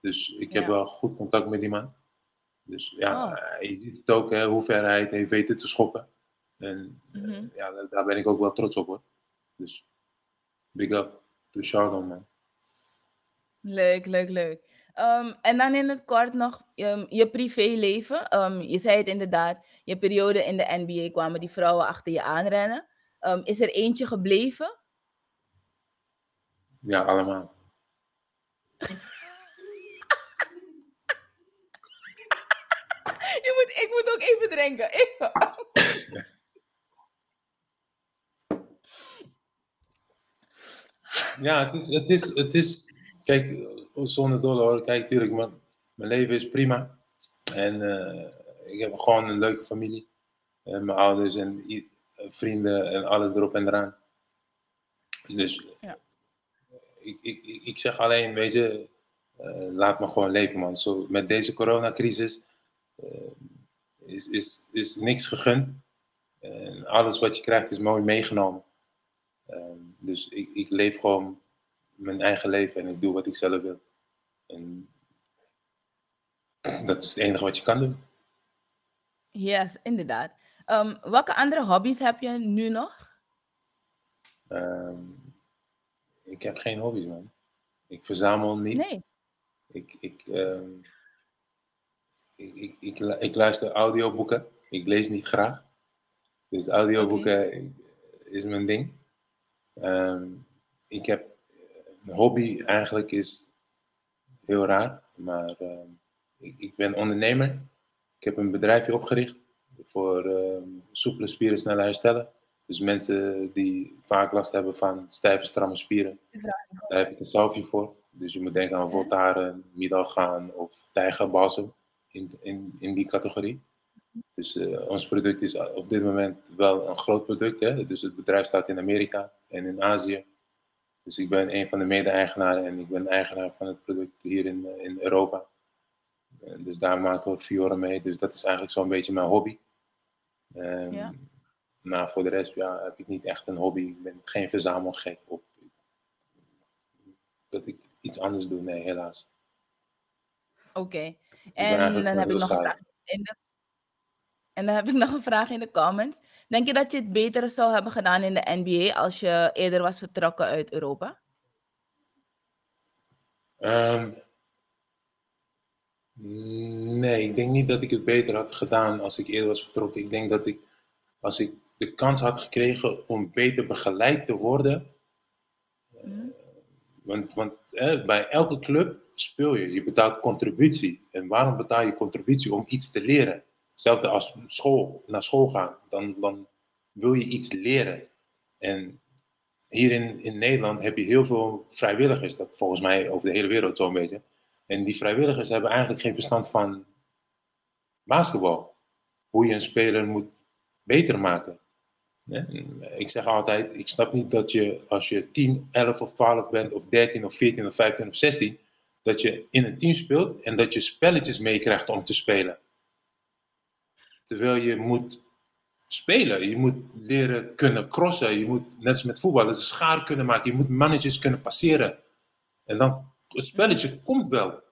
Dus ik heb Ja. wel goed contact met die man. Dus ja, Oh. je ziet het ook, hè, hoe ver hij het heeft weten te schoppen. En eh, Mhm. ja, daar- daar ben ik ook wel trots op hoor. Dus big up to Charlon man. Leuk, leuk, leuk. Ehm, en dan in het kort nog ehm, je privéleven. Ehm, je zei het inderdaad, je periode in de NBA kwamen die vrouwen achter je aanrennen. Ehm, is er eentje gebleven? Ja, allemaal. Je moet, ik moet ook even drinken. Even. Ja, het is, het is, het is kijk, zonder dolle hoor. Kijk, tuurlijk, mijn, mijn leven is prima. En eh, ik heb gewoon een leuke familie. En mijn ouders en vrienden en alles erop en eraan. Dus Ja. ik, ik, ik, ik zeg alleen, weet je, eh, laat me gewoon leven, man. Zo, met deze coronacrisis eh, is, is, is niks gegund. En alles wat je krijgt is mooi meegenomen. Ehm, dus ik, ik leef gewoon mijn eigen leven en ik doe wat ik zelf wil. En dat is het enige wat je kan doen. Yes, inderdaad. Ehm, welke andere hobby's heb je nu nog? Ehm, ik heb geen hobby's, man. Ik verzamel niet. Nee. Ik, ik, ehm, ik, ik, ik, ik luister audioboeken. Ik lees niet graag. Dus audioboeken is mijn ding. Ik heb hobby eigenlijk is heel raar. Maar ehm, ik, ik ben ondernemer. Ik heb een bedrijfje opgericht voor ehm, soepele spieren sneller herstellen. Dus mensen die vaak last hebben van stijve, stramme spieren. Daar heb ik een salvie voor. Dus je moet denken aan Voltaren, Middelgaan of Tijgerbalsem in, in, in die categorie. Dus eh, ons product is op dit moment wel een groot product. Hè? Dus het bedrijf staat in Amerika en in Azië. Dus ik ben een van de mede-eigenaren en ik ben eigenaar van het product hier in, eh, in Europa. Eh, dus daar maken we Fiore mee. Dus dat is eigenlijk zo'n beetje mijn hobby. Ehm, Ja. Maar voor de rest ja, heb ik niet echt een hobby. Ik ben geen verzamelgek. Of dat ik iets anders doe. Nee, helaas. Oké. En dan heb ik nog een vraag. En dan heb ik nog een vraag in de comments. Denk je dat je het beter zou hebben gedaan in de NBA als je eerder was vertrokken uit Europa? Ehm, nee, ik denk niet dat ik het beter had gedaan als ik eerder was vertrokken. Ik denk dat ik, als ik de kans had gekregen om beter begeleid te worden. eh, want want eh, bij elke club speel je, je betaalt contributie. En waarom betaal je contributie? Om iets te leren. Hetzelfde als school, naar school gaan. Dan, dan wil je iets leren. En hier in, in Nederland heb je heel veel vrijwilligers, dat volgens mij over de hele wereld zo'n beetje. En die vrijwilligers hebben eigenlijk geen verstand van basketbal. Hoe je een speler moet beter maken. Ik zeg altijd, ik snap niet dat je als je 10, 11 of 12 bent, of 13 of 14 of 15 of 16, dat je in een team speelt en dat je spelletjes meekrijgt om te spelen. Terwijl je moet spelen. Je moet leren kunnen crossen. Je moet, net als met voetbal, een schaar kunnen maken. Je moet mannetjes kunnen passeren. En dan, het spelletje komt wel.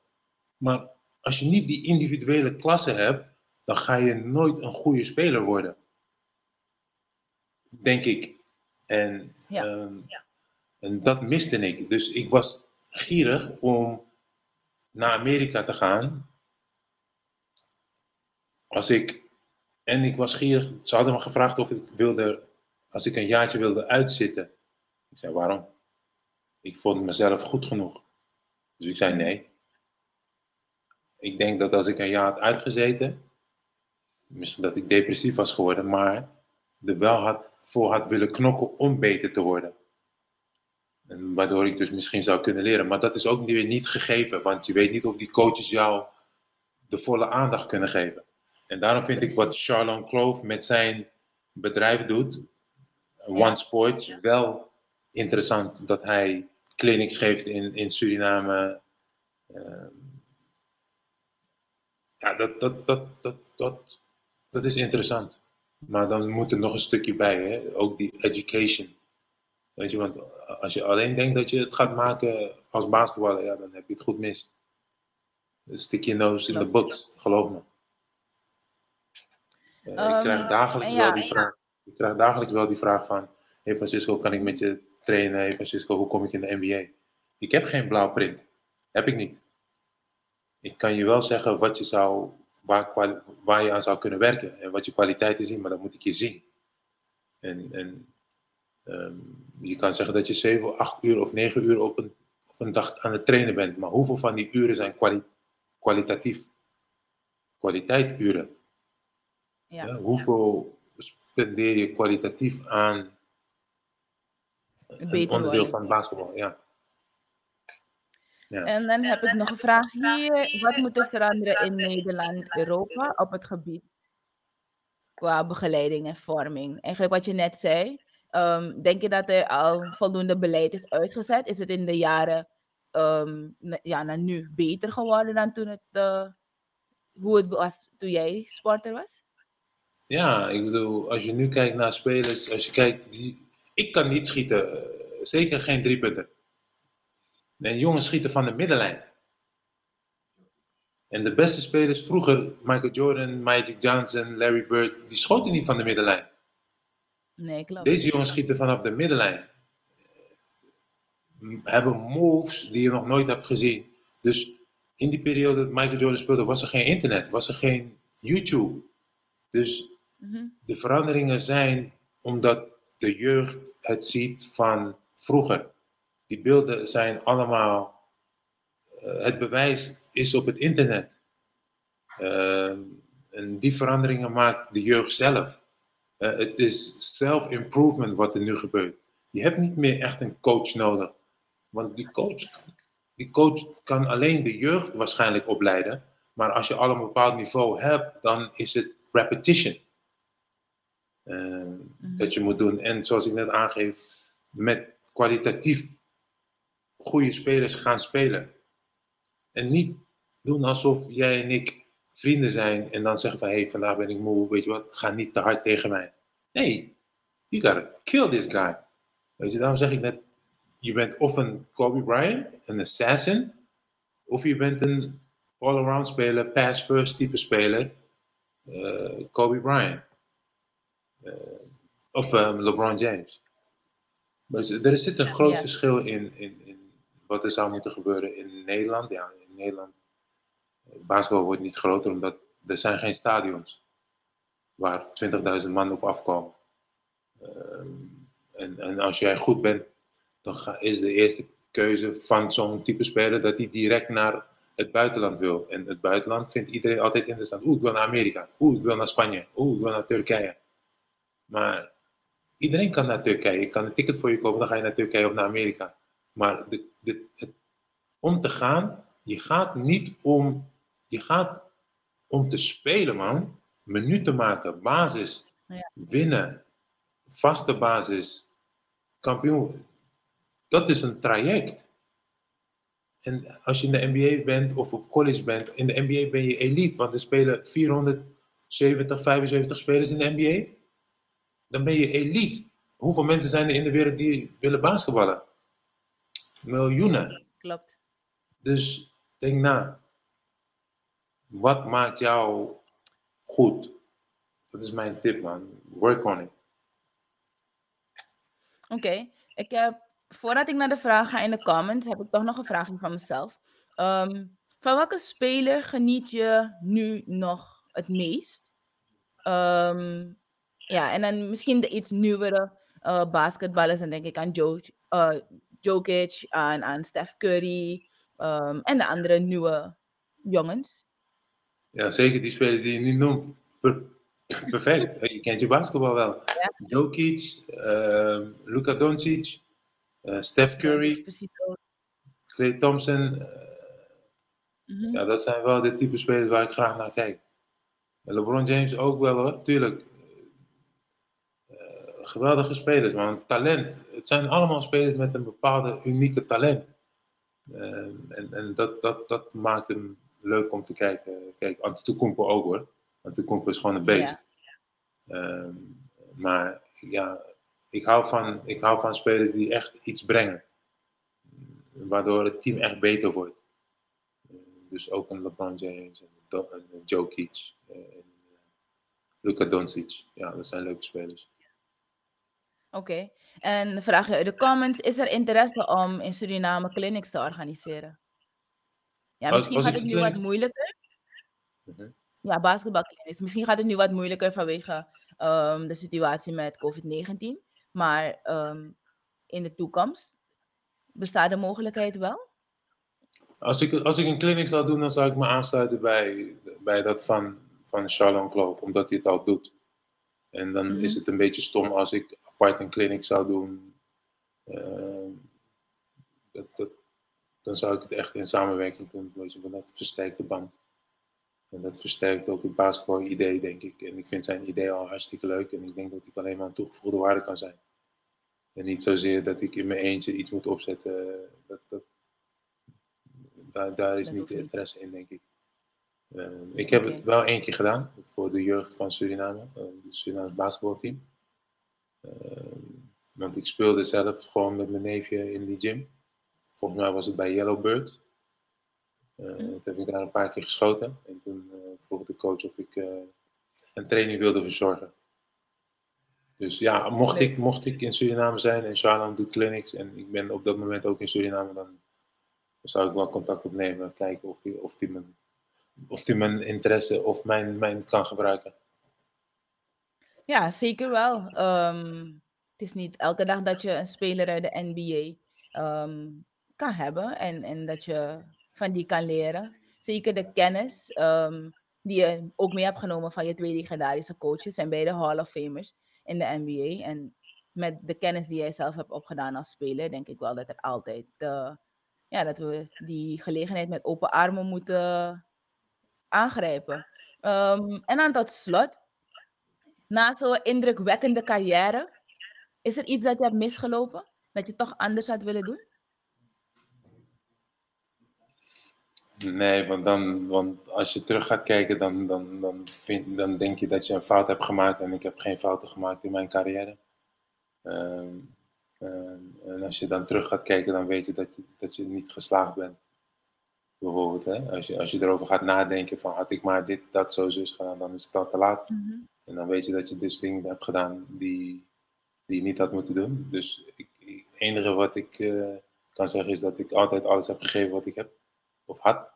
Maar als je niet die individuele klasse hebt, dan ga je nooit een goede speler worden. Denk ik. En, Ja, ehm, en dat miste ik. Dus ik was gierig om naar Amerika te gaan. Als ik, en ik was gierig, ze hadden me gevraagd of ik wilde, als ik een jaartje wilde uitzitten. Ik zei, waarom? Ik vond mezelf goed genoeg. Dus ik zei nee. Ik denk dat als ik een jaar had uitgezeten, misschien dat ik depressief was geworden, maar er wel had, voor had willen knokken om beter te worden. En waardoor ik dus misschien zou kunnen leren. Maar dat is ook weer niet gegeven, want je weet niet of die coaches jou de volle aandacht kunnen geven. En daarom vind ik wat Charlon Clove met zijn bedrijf doet, One Sports, wel interessant dat hij clinics geeft in, in Suriname. Ehm, ja, dat, dat, dat, dat, dat, dat is interessant. Maar dan moet er nog een stukje bij, hè? ook die education. Weet je, want als je alleen denkt dat je het gaat maken als basketballer, ja, dan heb je het goed mis. Stick your nose in the books, geloof me. Eh, ik Ehm, krijg dagelijks en ja, wel die vraag. Ik krijg dagelijks wel die vraag van: Hey Francisco, kan ik met je trainen? Hey Francisco, hoe kom ik in de NBA? Ik heb geen blauwprint. Heb ik niet. ik kan je wel zeggen wat je zou, waar, waar je aan zou kunnen werken en wat je kwaliteiten zien, maar dat moet ik je zien. En, en ehm, je kan zeggen dat je 7, 8 uur of 9 uur op een, op een dag aan het trainen bent, maar hoeveel van die uren zijn kwali- kwalitatief? Kwaliteituren. Ja. Ja, hoeveel spendeer je kwalitatief aan een Beter onderdeel worden. van basketbal? Ja. ja. En dan heb ik nog een vraag hier. Wat moet er veranderen in Nederland, Europa op het gebied qua begeleiding en vorming? Eigenlijk wat je net zei. ehm, denk je dat er al voldoende beleid is uitgezet? Is het in de jaren ehm, ja, naar nu beter geworden dan toen het, eh, hoe het was toen jij sporter was? Ja, ik bedoel, als je nu kijkt naar spelers, als je kijkt, die, ik kan niet schieten, eh, zeker geen drie punten. En jongens schieten van de middenlijn. En de beste spelers vroeger, Michael Jordan, Magic Johnson, Larry Bird, die schoten niet van de middenlijn. Nee, klopt. Deze jongens schieten vanaf de middenlijn. Hebben moves die je nog nooit hebt gezien. Dus in die periode dat Michael Jordan speelde, was er geen internet, was er geen YouTube. Dus Mhm. de veranderingen zijn omdat de jeugd het ziet van vroeger. Die beelden zijn allemaal. eh, het bewijs is op het internet. Ehm, en die veranderingen maakt de jeugd zelf. Eh, het is self-improvement wat er nu gebeurt. Je hebt niet meer echt een coach nodig. Want die coach, die coach kan alleen de jeugd waarschijnlijk opleiden. Maar als je al een bepaald niveau hebt, dan is het repetition. Ehm, Dat je moet doen. En zoals ik net aangeef, met kwalitatief goede spelers gaan spelen. En niet doen alsof jij en ik vrienden zijn en dan zeggen van hé, hey, vandaag ben ik moe, weet je wat, ga niet te hard tegen mij. Nee, you gotta kill this guy. Weet je, daarom zeg ik net, je bent of een Kobe Bryant, een assassin, of je bent een all-around speler, pass-first type speler, eh, Kobe Bryant. Eh, of ehm, LeBron James. Dus er zit een groot Ja. verschil in, in, in wat er zou moeten gebeuren in Nederland. Ja, in Nederland, eh, basketbal wordt niet groter omdat er zijn geen stadions waar 20.000 man op afkomen. Ehm, en, en als jij goed bent, dan ga, is de eerste keuze van zo'n type speler dat hij direct naar het buitenland wil. En het buitenland vindt iedereen altijd interessant. Oeh, ik wil naar Amerika. Oeh, ik wil naar Spanje. Oeh, ik wil naar Turkije. Maar iedereen kan naar Turkije. Je kan een ticket voor je kopen, dan ga je naar Turkije of naar Amerika. Maar de, de, het, om te gaan, je gaat niet om, je gaat om te spelen, man. Minuten maken, basis, Ja. winnen, vaste basis, kampioen. Dat is een traject. En als je in de NBA bent of op college bent, in de NBA ben je elite, want er spelen 470, 75 spelers in de NBA. Dan ben je elite. Hoeveel mensen zijn er in de wereld die willen basketballen? Miljoenen. Klopt. Dus denk na. Wat maakt jou goed? Dat is mijn tip, man. Work on it. Oké, ik heb, voordat ik naar de vraag ga in de comments, heb ik toch nog een vraagje van mezelf. Ehm, van welke speler geniet je nu nog het meest? Ehm, ja, en dan misschien de iets nieuwere eh, basketballers. Dan denk ik aan Joe, eh, Jokic, aan, aan Steph Curry ehm, en de andere nieuwe jongens. Ja, zeker die spelers die je nu noemt. Per- perfect. Je kent je basketbal wel. Jokic, ehm Luka Doncic, eh, Steph Curry. Klay Thompson. Mhm. ja, dat zijn wel de type spelers waar ik graag naar kijk. LeBron James ook wel hoor, tuurlijk. Eh, geweldige spelers, man. Talent. Het zijn allemaal spelers met een bepaalde unieke talent. Ehm, en en dat, dat, dat maakt hem leuk om te kijken. Kijk, Antetokounmpo ook hoor. Antetokounmpo is gewoon een beest. Ehm, maar ja, ik hou, van, ik hou van spelers die echt iets brengen. Waardoor het team echt beter wordt. Eh, dus ook een LeBron James, en een Jokic, eh, en eh, Luka Doncic. Ja, dat zijn leuke spelers. Oké, en vraag je uit de comments, is er interesse om in Suriname clinics te organiseren? Ja, Als, misschien als gaat ik het nu wat moeilijker. Mhm. Ja, basketbalclinics. Misschien gaat het nu wat moeilijker vanwege ehm, de situatie met COVID-19. Maar ehm, in de toekomst bestaat de mogelijkheid wel. Als ik, als ik een clinic zou doen, dan zou ik me aansluiten bij, bij dat van, van Charlon Kloop, omdat hij het al doet. En dan Mhm. is het een beetje stom als ik een clinic zou doen. Ehm, dat, dat, dan zou ik het echt in samenwerking doen, want dat versterkt de band. En dat versterkt ook het basketbal-idee, denk ik. En ik vind zijn idee al hartstikke leuk en ik denk dat ik alleen maar een toegevoegde waarde kan zijn. En niet zozeer dat ik in mijn eentje iets moet opzetten. Dat, dat, daar, daar is Dat niet de niet. interesse in, denk ik. Ehm, ik heb het wel één keer gedaan voor de jeugd van Suriname, eh, het Surinaams basketbalteam. Ehm, want ik speelde zelf gewoon met mijn neefje in die gym. Volgens mij was het bij Yellowbird. Eh dat heb ik daar een paar keer geschoten. En toen eh, vroeg de coach of ik eh, een training wilde verzorgen. Dus ja, mocht Leuk. ik, mocht ik in Suriname zijn en Shalom doet clinics en ik ben op dat moment ook in Suriname, dan zou ik wel contact opnemen, kijken of die, of die, mijn, of die mijn interesse of mijn, mijn kan gebruiken. Ja, zeker wel. Ehm, het is niet elke dag dat je een speler uit de NBA ehm, kan hebben en, en dat je van die kan leren. Zeker de kennis ehm, die je ook mee hebt genomen van je twee legendarische coaches zijn beide Hall of Famers in de NBA. En met de kennis die jij zelf hebt opgedaan als speler, denk ik wel dat er altijd eh, ja, dat we die gelegenheid met open armen moeten aangrijpen. En dan tot slot, na zo'n indrukwekkende carrière, is er iets dat je hebt misgelopen? Dat je toch anders had willen doen? Nee, want, dan, want als je terug gaat kijken, dan, dan, dan, vind, dan denk je dat je een fout hebt gemaakt en ik heb geen fouten gemaakt in mijn carrière. Ehm, ehm, en als je dan terug gaat kijken, dan weet je dat je, dat je niet geslaagd bent. Bijvoorbeeld, hè? Als, je, als je erover gaat nadenken van had ik maar dit, dat, zo, zus gedaan, dan is het al te laat. En dan weet je dat je dus dingen hebt gedaan die, die je niet had moeten doen. Dus ik, het enige wat ik eh, kan zeggen is dat ik altijd alles heb gegeven wat ik heb of had.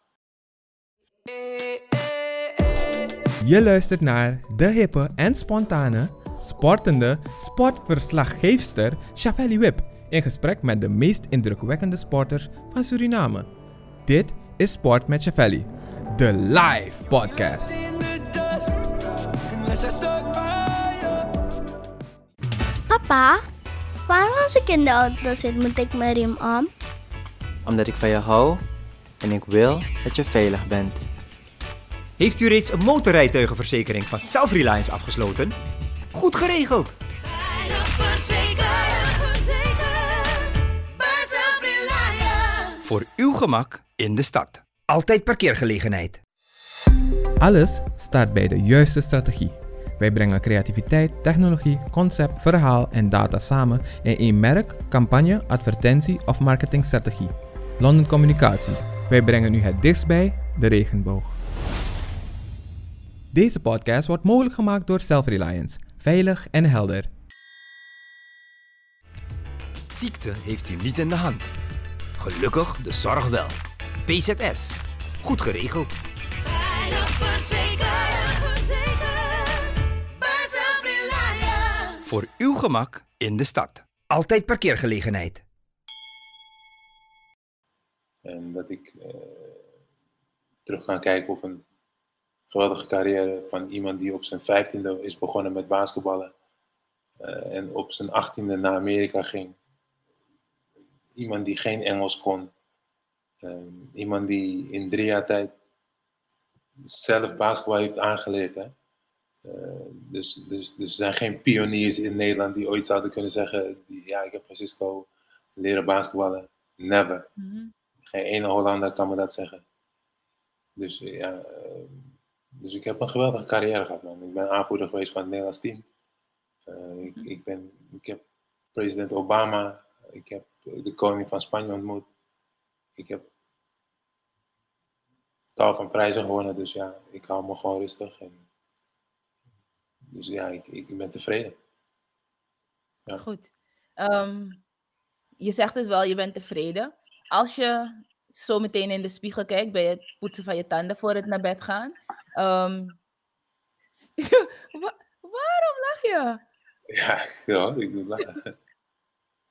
Je luistert naar de hippe en spontane, sportende sportverslaggeefster Shavelli Wip in gesprek met de meest indrukwekkende sporters van Suriname. Dit is Sport met Shavelli, de live podcast. Papa, waarom als ik in de auto zit moet ik mijn riem om? Omdat ik van je hou en ik wil dat je veilig bent. Heeft u reeds een motorrijtuigenverzekering van Self-Reliance afgesloten? Goed geregeld! Veilig verzekerd. Bij Self-Reliance. Voor uw gemak in de stad. Altijd parkeergelegenheid. Alles staat bij de juiste strategie. Wij brengen creativiteit, technologie, concept, verhaal en data samen in één merk, campagne, advertentie of marketingstrategie. London Communicatie. Wij brengen u het dichtst bij de regenboog. Deze podcast wordt mogelijk gemaakt door Self-Reliance. Veilig en helder. Ziekte heeft u niet in de hand. Gelukkig de zorg wel. PZS. Goed geregeld. Veilig verzekerd, verzekerd. Voor uw gemak in de stad. Altijd parkeergelegenheid. En dat ik eh, terug kan kijken op een geweldige carrière van iemand die op zijn vijftiende is begonnen met basketballen. eh, en op zijn achttiende naar Amerika ging. Iemand die geen Engels kon. Ehm, iemand die in drie jaar tijd zelf basketbal heeft aangeleerd. Hè? Eh, dus, dus, dus er zijn geen pioniers in Nederland die ooit zouden kunnen zeggen: die, Ja, ik heb Francisco leren basketballen. Never. Geen ene Hollander kan me dat zeggen. Dus eh, ja, eh, dus ik heb een geweldige carrière gehad, man. Ik ben aanvoerder geweest van het Nederlands team. Eh, ik, ik, ben, ik heb president Obama, ik heb de koning van Spanje ontmoet. Ik heb tal van prijzen gewonnen, dus ja, ik hou me gewoon rustig. En, dus ja, ik, ik ben tevreden. Ja. Goed. Ehm, je zegt het wel, je bent tevreden. Als je zo meteen in de spiegel kijkt bij het poetsen van je tanden voor het naar bed gaan. Ehm, wa- waarom lach je? Ja, ja ik doe lachen.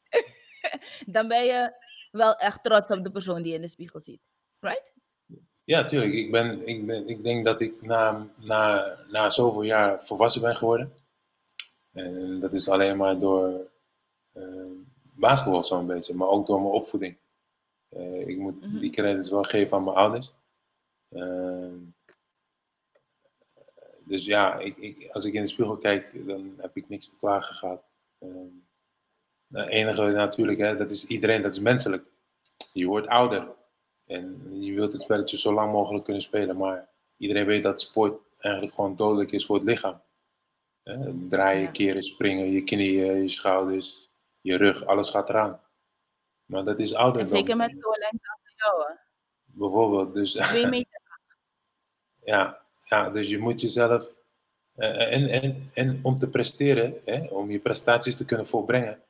Dan ben je wel echt trots op de persoon die je in de spiegel ziet. Right? Ja, tuurlijk. Ik, ben, ik, ben, ik denk dat ik na, na, na zoveel jaar volwassen ben geworden. En dat is alleen maar door eh, basketbal zo'n beetje, maar ook door mijn opvoeding. Eh, ik moet Mhm. die credits wel geven aan mijn ouders. Ehm, dus ja, ik, ik, als ik in de spiegel kijk, dan heb ik niks te klagen gehad. Ehm, het enige natuurlijk, hè, dat is iedereen, dat is menselijk. Je wordt ouder. En je wilt het spelletje zo lang mogelijk kunnen spelen, maar iedereen weet dat sport eigenlijk gewoon dodelijk is voor het lichaam. Draaien, Ja. keren, springen, je knieën, je schouders, je rug, alles gaat eraan. Maar dat is En ouderdom. zeker met zo'n lengte als jouwe. Bijvoorbeeld, dus Twee meter. ja, ja, dus je moet jezelf. eh, en, en, en om te presteren, hè, om je prestaties te kunnen volbrengen.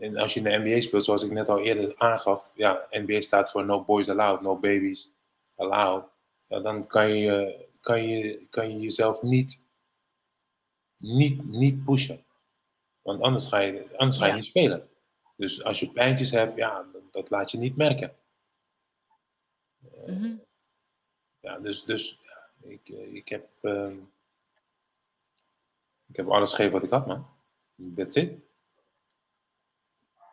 En als je in de NBA speelt, zoals ik net al eerder aangaf, ja, NBA staat voor No Boys Allowed, No Babies Allowed. Ja, dan kan je, kan je, kan je jezelf niet, niet, niet pushen. Want anders ga je, anders ga je Ja. niet spelen. Dus als je pijntjes hebt, ja, dat, dat laat je niet merken. Mhm. Ja, dus, dus ja, ik, ik, heb, ehm, ik heb alles gegeven wat ik had, man. That's it.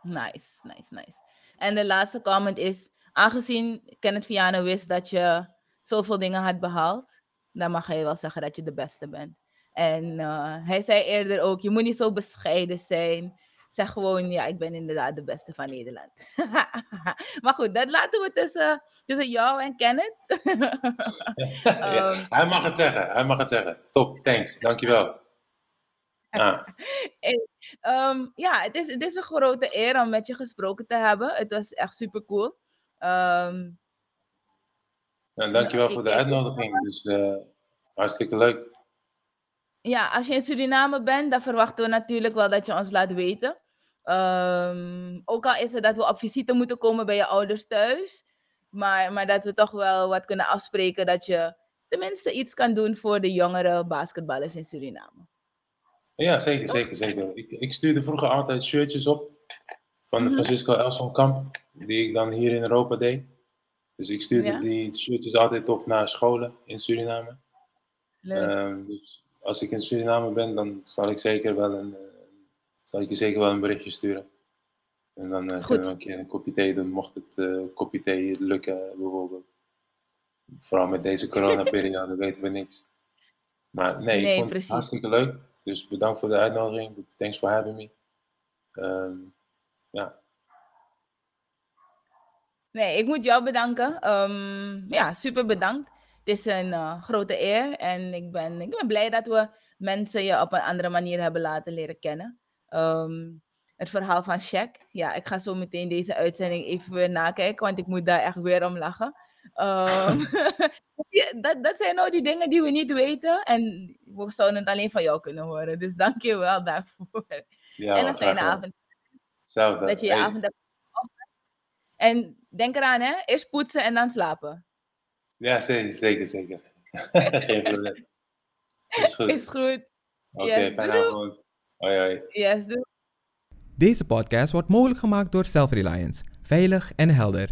Nice, nice, nice. En de laatste comment is, aangezien Kenneth Viano wist dat je zoveel dingen had behaald, dan mag hij wel zeggen dat je de beste bent. En eh, hij zei eerder ook, je moet niet zo bescheiden zijn. Zeg gewoon, ja, ik ben inderdaad de beste van Nederland. maar goed, dat laten we tussen, tussen jou en Kenneth. Ja, Ehm. hij mag het zeggen, hij mag het zeggen. Top, thanks, dankjewel. Ah, Ehm, ja, het is, het is een grote eer om met je gesproken te hebben. Het was echt super cool. Ehm, en dankjewel voor de uitnodiging. Dus eh, hartstikke leuk. ja, als je in Suriname bent, dan verwachten we natuurlijk wel dat je ons laat weten. Ehm, ook al is het dat we op visite moeten komen bij je ouders thuis. Maar, maar dat we toch wel wat kunnen afspreken dat je tenminste iets kan doen voor de jongere basketballers in Suriname. Ja, zeker, zeker, zeker. Ik, ik stuurde vroeger altijd shirtjes op van de Mhm. Francisco Elson Kamp, die ik dan hier in Europa deed. Dus ik stuurde Ja. die shirtjes altijd op naar scholen in Suriname. Leuk. Ehm, dus als ik in Suriname ben, dan zal ik zeker wel een, eh, zal ik je zeker wel een berichtje sturen. En dan Goed. kunnen we een keer een kopje thee doen, mocht het eh kopje thee lukken bijvoorbeeld. Vooral met deze coronaperiode weten we niks. Maar nee, Nee, ik vond precies. het hartstikke leuk. Dus bedankt voor de uitnodiging. Thanks for having me. Ehm, ja, Nee, ik moet jou bedanken. Ehm, ja, super bedankt. Het is een eh, grote eer en ik ben, ik ben blij dat we mensen je op een andere manier hebben laten leren kennen. Ehm, het verhaal van Shaq. Ja, ik ga zo meteen deze uitzending even weer nakijken, want ik moet daar echt weer om lachen. dat, dat zijn nou die dingen die we niet weten en we zouden het alleen van jou kunnen horen. Dus dank je wel daarvoor. ja en een fijne avond. Hetzelfde. Dat je je Hey, avond hebt. En denk eraan, hè? Eerst poetsen en dan slapen. Ja, zeker, zeker, zeker. Geen probleem. Is goed. Is goed. Oké, Yes, fijne avond. Hoi, hoi. Yes, doei. Deze podcast wordt mogelijk gemaakt door Self-Reliance. Veilig en helder.